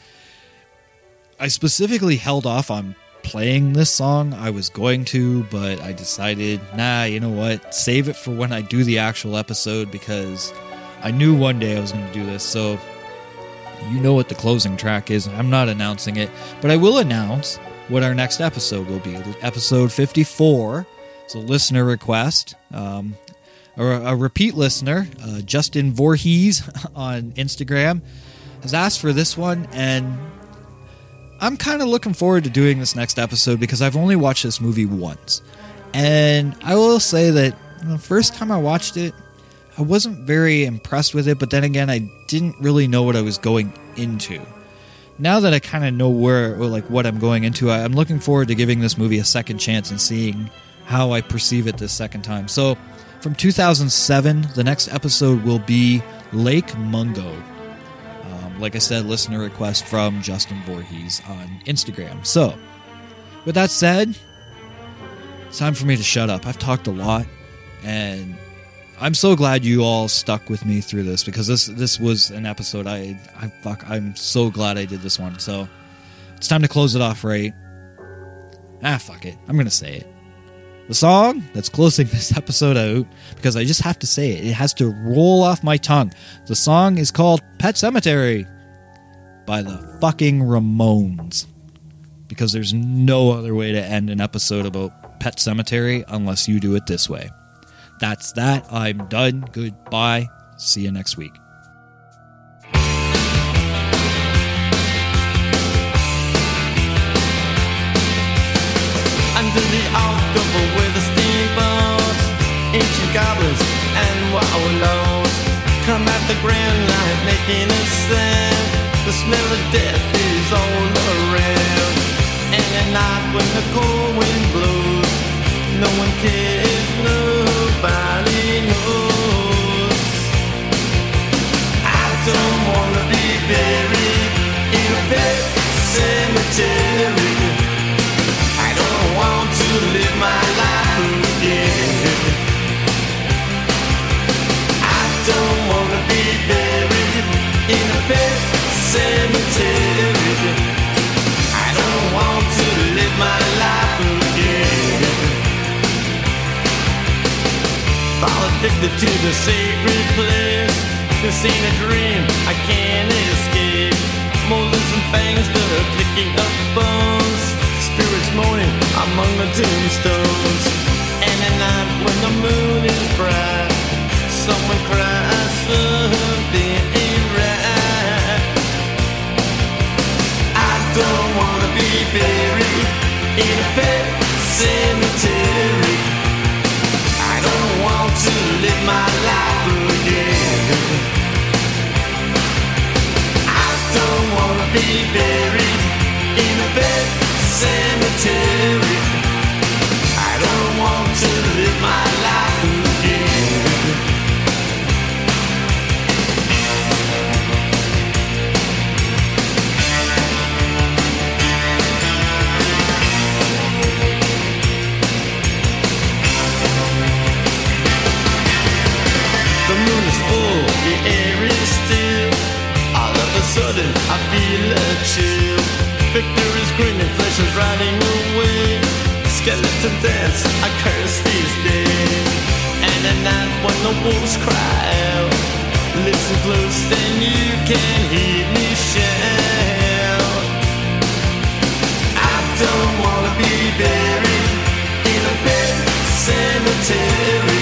I specifically held off on playing this song. I was going to, but I decided, nah, you know what? Save it for when I do the actual episode because I knew one day I was going to do this. So you know what the closing track is. I'm not announcing it, but I will announce what our next episode will be. Episode 54. It's a listener request. Um, or a repeat listener, uh, Justin Voorhees on Instagram, has asked for this one, and I'm kind of looking forward to doing this next episode because I've only watched this movie once. And I will say that the first time I watched it, I wasn't very impressed with it, but then again, I didn't really know what I was going into. Now that I kind of know where, like what I'm going into, I'm looking forward to giving this movie a second chance and seeing how I perceive it this second time. So, from 2007, the next episode will be Lake Mungo. Um, like I said, listener request from Justin Voorhees on Instagram. So, with that said, it's time for me to shut up. I've talked a lot, and I'm so glad you all stuck with me through this because this this was an episode I I fuck I'm so glad I did this one. So it's time to close it off right. Ah fuck it. I'm gonna say it. The song that's closing this episode out, because I just have to say it, it has to roll off my tongue. The song is called Pet Cemetery by the fucking Ramones. because there's no other way to end an episode about Pet Cemetery unless you do it this way. That's that. I'm done. Goodbye. See you next week.
Under the October with the steamboats, ancient goblins and wallows come at the grand line making a sound. The smell of death is all around. And at night when the cold wind blows, no one cares, nobody knows. I don't wanna be buried in a pet cemetery. I don't want to live my life again. I don't wanna be buried in a pet cemetery. Fall to the sacred place. This ain't a dream, I can't escape. Molars and fangs that are picking up bones. Spirits moaning among the tombstones. And at night when the moon is bright, someone cries something ain't right. I don't wanna be buried in a pet cemetery. I don't to live my life again. I don't wanna be buried in a pet cemetery. Feel a chill. Victor is grinning, flesh is riding away. Skeleton dance, I curse these days. And at night when the wolves cry out, listen close, then you can hear me shout. I don't wanna be buried in a pet cemetery.